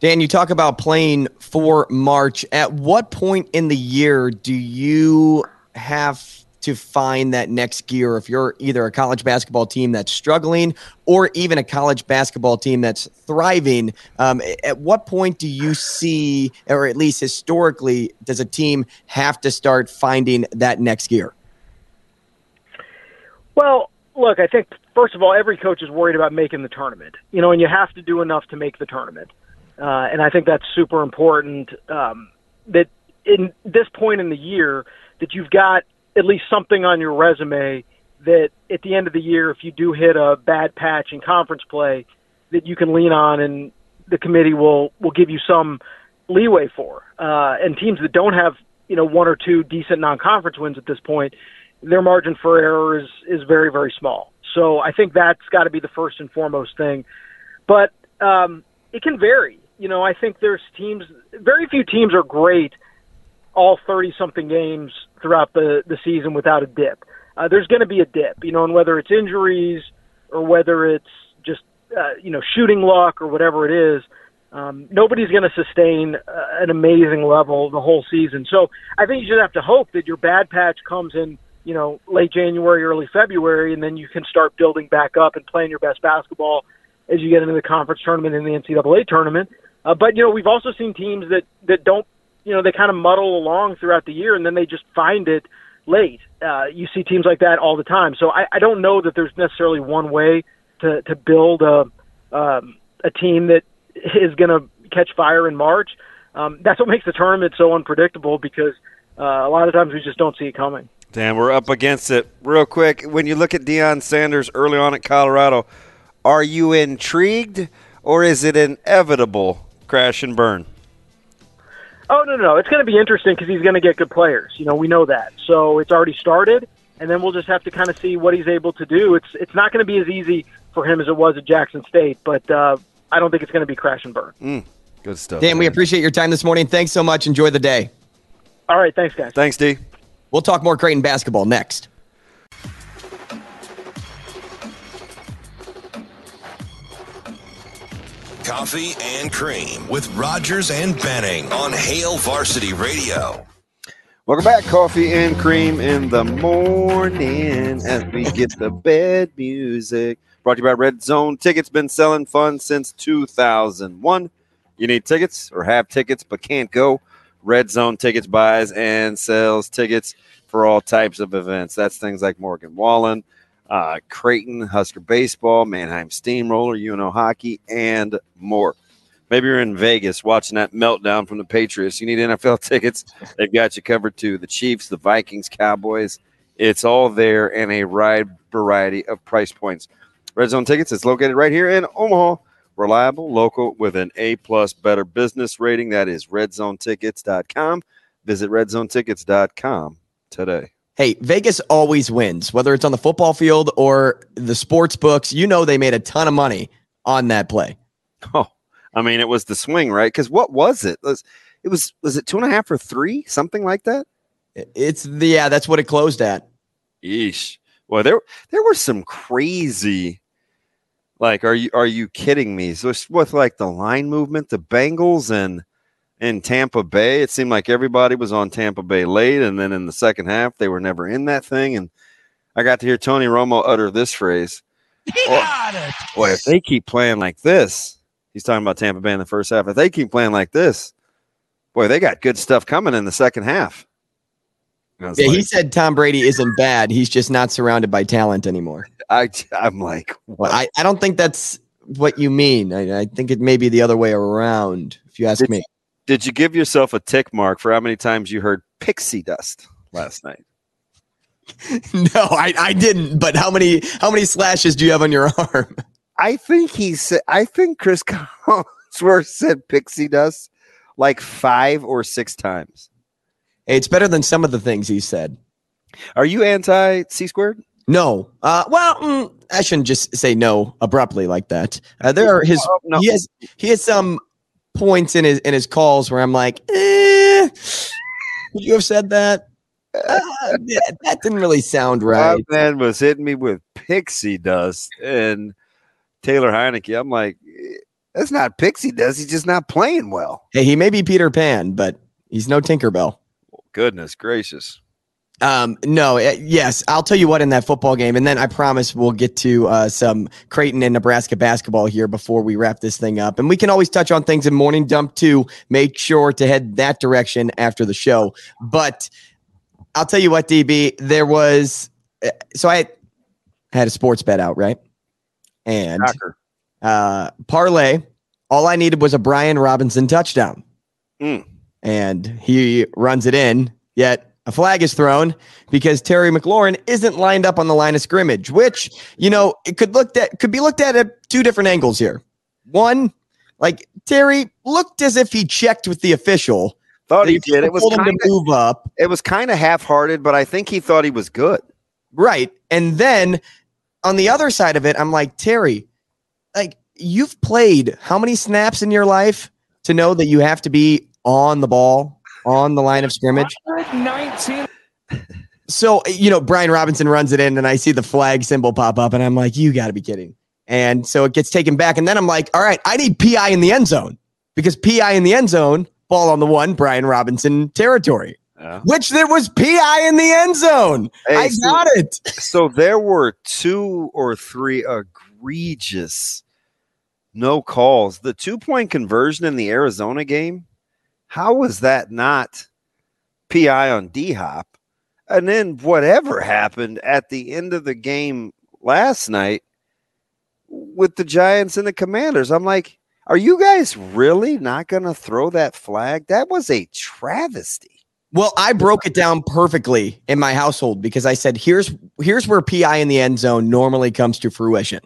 Dan, you talk about playing for March. At what point in the year do you have to find that next gear if you're either a college basketball team that's struggling or even a college basketball team that's thriving? Um, at what point do you see, or at least historically, does a team have to start finding that next gear? Well, look, I think first of all, every coach is worried about making the tournament. You know, and you have to do enough to make the tournament, uh, and I think that's super important. Um, that in this point in the year, that you've got at least something on your resume that at the end of the year, if you do hit a bad patch in conference play, that you can lean on, and the committee will will give you some leeway for. Uh, and teams that don't have you know one or two decent non-conference wins at this point, their margin for error is is very very small. So I think that's got to be the first and foremost thing. But um, it can vary. You know, I think there's teams. Very few teams are great all 30 something games throughout the the season without a dip. Uh, there's going to be a dip, you know, and whether it's injuries or whether it's just uh, you know shooting luck or whatever it is, um, nobody's going to sustain uh, an amazing level the whole season. So I think you just have to hope that your bad patch comes in you know, late January, early February, and then you can start building back up and playing your best basketball as you get into the conference tournament and the NCAA tournament. Uh, but you know, we've also seen teams that that don't, you know, they kind of muddle along throughout the year, and then they just find it late. Uh, you see teams like that all the time. So I, I don't know that there's necessarily one way to to build a um, a team that is going to catch fire in March. Um, that's what makes the tournament so unpredictable because uh, a lot of times we just don't see it coming. Damn, we're up against it. Real quick, when you look at Deion Sanders early on at Colorado, are you intrigued or is it inevitable crash and burn? Oh no, no, no. it's going to be interesting because he's going to get good players. You know, we know that. So it's already started, and then we'll just have to kind of see what he's able to do. It's it's not going to be as easy for him as it was at Jackson State, but uh, I don't think it's going to be crash and burn. Mm, good stuff. Dan, man. we appreciate your time this morning. Thanks so much. Enjoy the day. All right, thanks, guys. Thanks, D. We'll talk more Creighton basketball next. Coffee and Cream with Rogers and Benning on Hail Varsity Radio. Welcome back, Coffee and Cream in the morning as we get the bed music. Brought to you by Red Zone Tickets. Been selling fun since 2001. You need tickets or have tickets but can't go. Red Zone Tickets buys and sells tickets for all types of events. That's things like Morgan Wallen, uh, Creighton, Husker Baseball, Mannheim Steamroller, UNO Hockey, and more. Maybe you're in Vegas watching that meltdown from the Patriots. You need NFL tickets. They've got you covered too. The Chiefs, the Vikings, Cowboys. It's all there in a wide variety of price points. Red Zone Tickets is located right here in Omaha reliable, local, with an A plus better business rating. That is redzonetickets.com. Visit redzonetickets.com today. Hey, Vegas always wins, whether it's on the football field or the sports books. You know they made a ton of money on that play. Oh, I mean, it was the swing, right? Because what was it? Was it was was it two and a half or three, something like that? It's the yeah, that's what it closed at. Yeesh. Well, there there were some crazy. Like, are you are you kidding me? So it's with like the line movement, the Bengals and in Tampa Bay, it seemed like everybody was on Tampa Bay late, and then in the second half, they were never in that thing. And I got to hear Tony Romo utter this phrase: He got it. Boy, if they keep playing like this, he's talking about Tampa Bay in the first half. If they keep playing like this, boy, they got good stuff coming in the second half. I was Yeah, he said Tom Brady isn't bad. He's just not surrounded by talent anymore. I, I'm like, Well, I, I don't think that's what you mean. I, I think it may be the other way around, if you ask me. Did you give yourself a tick mark for how many times you heard pixie dust last night? no, I, I didn't. But how many how many slashes do you have on your arm? I think he said. I think Chris Collinsworth said pixie dust like five or six times. Hey, it's better than some of the things he said. Are you anti C squared? No. Uh, well, mm, I shouldn't just say no abruptly like that. Uh, there are his. Oh, no. He has he has some points in his in his calls where I'm like, eh, would you have said that? Uh, yeah, that didn't really sound right. Man was hitting me with pixie dust and Taylor Heinicke. I'm like, that's not pixie dust. He's just not playing well. Hey, he may be Peter Pan, but he's no Tinkerbell. Goodness gracious. Um, no, uh, yes, I'll tell you what in that football game, and then I promise we'll get to uh, some Creighton and Nebraska basketball here before we wrap this thing up. And we can always touch on things in morning dump too. Make sure to head that direction after the show. But I'll tell you what, DB, there was uh, so I had a sports bet out, right? And uh, parlay. All I needed was a Brian Robinson touchdown Mm. and he runs it in. Yet a flag is thrown because Terry McLaurin isn't lined up on the line of scrimmage, which you know it could look at could be looked at at two different angles here. One, like Terry looked as if he checked with the official. Thought he did. It was told him kind to move up. It was kind of half hearted, but I think he thought he was good. Right. And then on the other side of it, I'm like, Terry, like you've played how many snaps in your life to know that you have to be on the ball, on the line of scrimmage? 19. So, you know, Brian Robinson runs it in and I see the flag symbol pop up and I'm like, you got to be kidding. And so it gets taken back. And then I'm like, all right, I need PI in the end zone because PI in the end zone, ball on the one, Brian Robinson territory, Yeah. which there was PI in the end zone. Hey, I so- got it. So there were two or three egregious no calls. The two point conversion in the Arizona game, how was that not PI on D Hop? And then whatever happened at the end of the game last night with the Giants and the Commanders, I'm like, are you guys really not going to throw that flag? That was a travesty. Well, I broke it down perfectly in my household because I said, here's here's where PI in the end zone normally comes to fruition.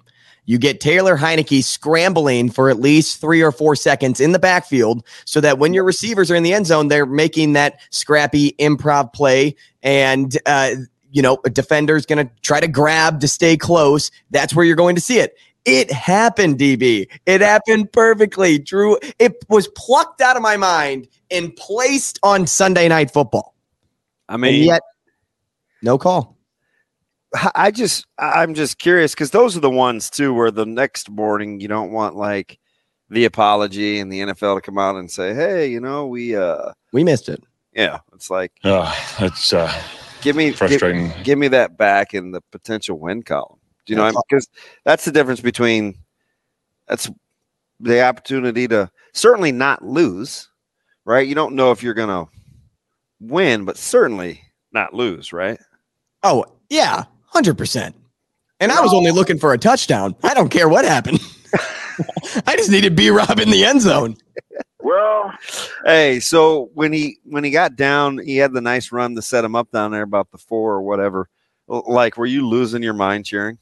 You get Taylor Heinicke scrambling for at least three or four seconds in the backfield so that when your receivers are in the end zone, they're making that scrappy improv play. And, uh, you know, a defender's going to try to grab to stay close. That's where you're going to see it. It happened, DB. It happened perfectly. Drew, it was plucked out of my mind and placed on Sunday night football. I And mean, yet, no call. I- I just I'm just curious because those are the ones too where the next morning you don't want like the apology and the NFL to come out and say, hey, you know, we uh We missed it. yeah, it's like Uh, it's uh, give me frustrating. Give, me that back in the potential win column. Do you know? Because that's the difference between that's the opportunity to certainly not lose, right? You don't know if you're gonna win, but certainly not lose, right? Oh, yeah, 100%. And I was only looking for a touchdown. I don't care what happened. I just needed B Rob in the end zone. Well, hey, so when he when he got down, he had the nice run to set him up down there about the four or whatever. Like, were you losing your mind cheering?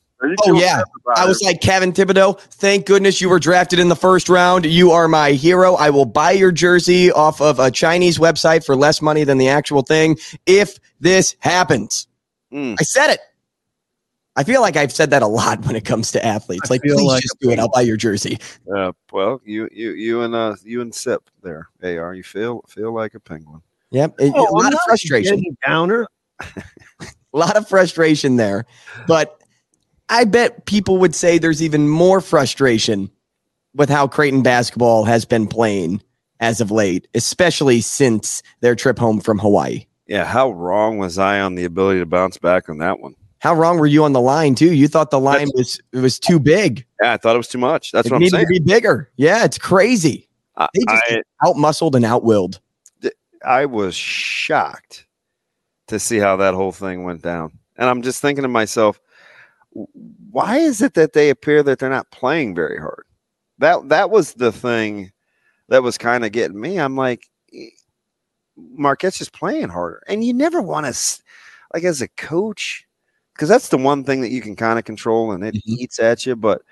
Oh yeah, I was like Kevin Thibodeau. Thank goodness you were drafted in the first round. You are my hero. I will buy your jersey off of a Chinese website for less money than the actual thing if this happens. Mm. I said it. I feel like I've said that a lot when it comes to athletes. Like, please like just do it. I'll buy your jersey. Uh, well, you you you and uh you and Sip there, Ar. You feel feel like a penguin. Yep. It- Oh, a lot I'm of frustration. getting downer. a lot of frustration there. But I bet people would say there's even more frustration with how Creighton basketball has been playing as of late, especially since their trip home from Hawaii. Yeah, how wrong was I on the ability to bounce back on that one? How wrong were you on the line too? You thought the line was it was too big. Yeah, I thought it was too much. That's it what I'm needed saying. to be bigger. Yeah, it's crazy. I- They just out muscled and out willed. I was shocked to see how that whole thing went down. And I'm just thinking to myself, why is it that they appear that they're not playing very hard? That that was the thing that was kind of getting me. I'm like, Marquette's just playing harder, and you never want to, like, as a coach, because that's the one thing that you can kind of control, and it mm-hmm. eats at you. But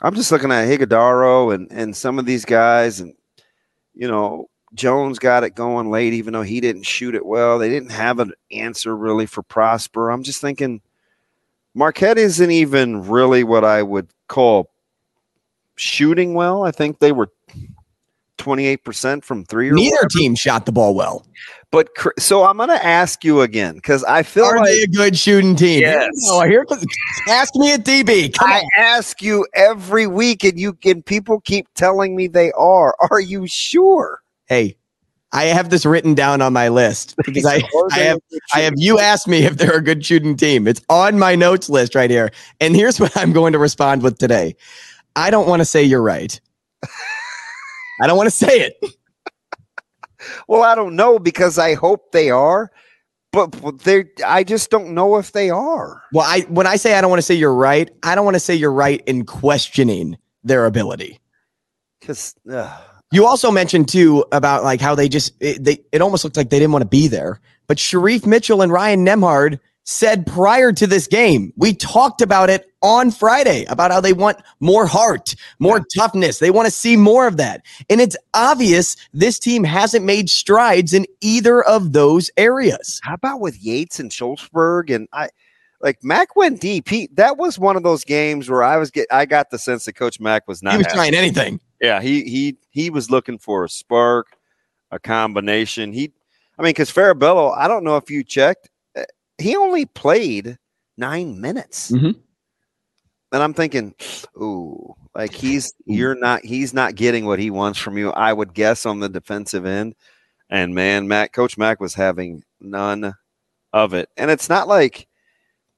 I'm just looking at Ighodaro and and some of these guys, and you know, Jones got it going late, even though he didn't shoot it well. They didn't have an answer really for Prosper. I'm just thinking Marquette isn't even really what I would call shooting well. I think they were 28% from three or Neither whatever. team shot the ball well. But so I'm going to ask you again because I feel Are like they a good shooting team? Yes. No, here ask me at DB. Come I on. ask you every week, and you and people keep telling me they are. Are you sure? Hey, I have this written down on my list because I, I have I have you asked me if they're a good shooting team. It's on my notes list right here. And here's what I'm going to respond with today. I don't want to say you're right. I don't want to say it. Well, I don't know because I hope they are, but they I just don't know if they are. Well, I when I say I don't want to say you're right, I don't want to say you're right in questioning their ability. Because You also mentioned too about like how they just it, they it almost looked like they didn't want to be there. But Shereef Mitchell and Ryan Nembhard said prior to this game, we talked about it on Friday about how they want more heart, more toughness. They want to see more of that. And it's obvious this team hasn't made strides in either of those areas. How about with Yates and Schultzberg and I like Mac went deep. He that was one of those games where I was get I got the sense that Coach Mac was not He was happy. trying anything. Yeah, he he he was looking for a spark, a combination. He, I mean, because Farabello, I don't know if you checked, he only played nine minutes, Mhm. and I'm thinking, ooh, like he's you're not he's not getting what he wants from you. I would guess on the defensive end, and man, Matt, Coach Mack was having none of it, and it's not like,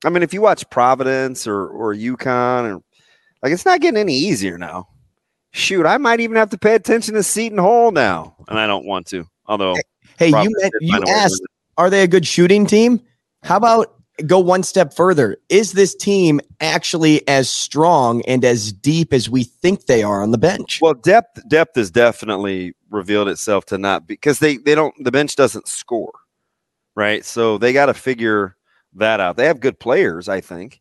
I mean, if you watch Providence or or UConn or like, it's not getting any easier now shoot, I might even have to pay attention to Seton Hall now, and I don't want to. Although, Hey, you Providence you to asked, are they a good shooting team? How about go one step further? Is this team actually as strong and as deep as we think they are on the bench? Well, depth depth has definitely revealed itself to not because they they don't the bench doesn't score, right? So they got to figure that out. They have good players, I think.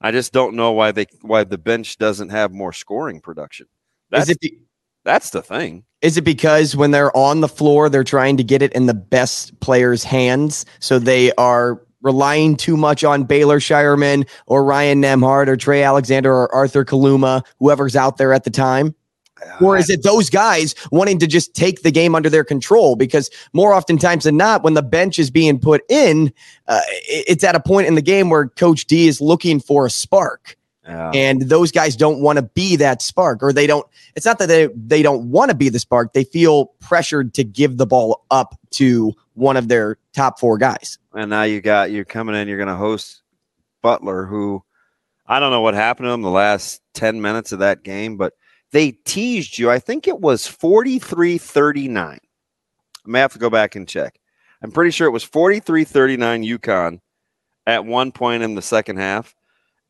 I just don't know why they why the bench doesn't have more scoring production. That's it be- that's the thing. Is it because when they're on the floor, they're trying to get it in the best players' hands? So they are relying too much on Baylor Scheierman or Ryan Nembhard or Trey Alexander or Arthur Kaluma, whoever's out there at the time? Or is it those guys wanting to just take the game under their control? Because more oftentimes than not, when the bench is being put in, uh, it's at a point in the game where Coach D is looking for a spark. Yeah. And those guys don't want to be that spark, or they don't. It's not that they they don't want to be the spark. They feel pressured to give the ball up to one of their top four guys. And now you got you're coming in, you're going to host Butler, who I don't know what happened to him the last 10 minutes of that game, but they teased you. I think it was 43 39. I may have to go back and check. I'm pretty sure it was 43 39 UConn at one point in the second half,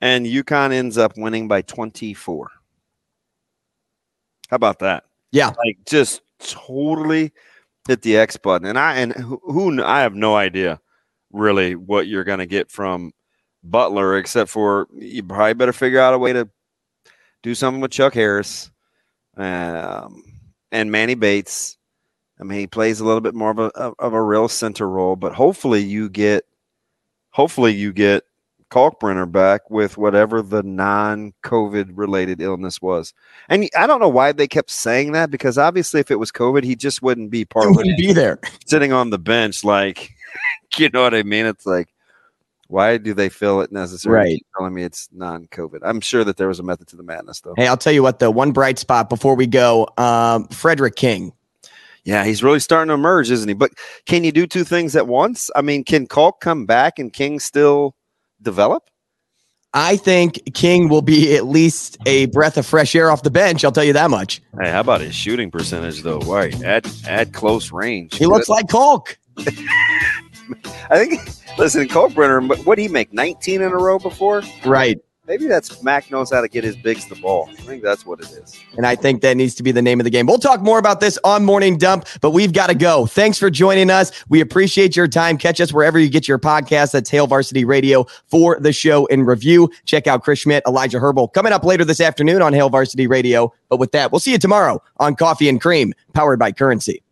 and UConn ends up winning by 24. How about that? Yeah. Like just totally hit the X button. And I and who, who I have no idea really what you're going to get from Butler, except for you probably better figure out a way to do something with Chuck Harris um, and Manny Bates. I mean, he plays a little bit more of a of a real center role, but hopefully you get hopefully you get Kalkbrenner back with whatever the non-COVID related illness was. And I don't know why they kept saying that because obviously if it was COVID, he just wouldn't be part He of wouldn't it. be there. Sitting on the bench like you know what I mean? It's like why do they feel it necessary? Right. keep Telling me it's non-COVID. I'm sure that there was a method to the madness, though. Hey, I'll tell you what, though, one bright spot before we go um, Fredrick King. Yeah, he's really starting to emerge, isn't he? But can you do two things at once? I mean, can Kalk come back and King still develop? I think King will be at least a breath of fresh air off the bench. I'll tell you that much. Hey, how about his shooting percentage though? Right, at at close range. He looks like Kalk. I think. Listen, Kalkbrenner, but what did he make? 19 in a row before? Right. Maybe that's Mac knows how to get his bigs the ball. I think that's what it is. And I think that needs to be the name of the game. We'll talk more about this on Morning Dump, but we've got to go. Thanks for joining us. We appreciate your time. Catch us wherever you get your podcasts. That's Hail Varsity Radio for the show in review. Check out Chris Schmidt, Elijah Herbal coming up later this afternoon on Hail Varsity Radio. But with that, we'll see you tomorrow on Coffee and Cream, powered by Currency.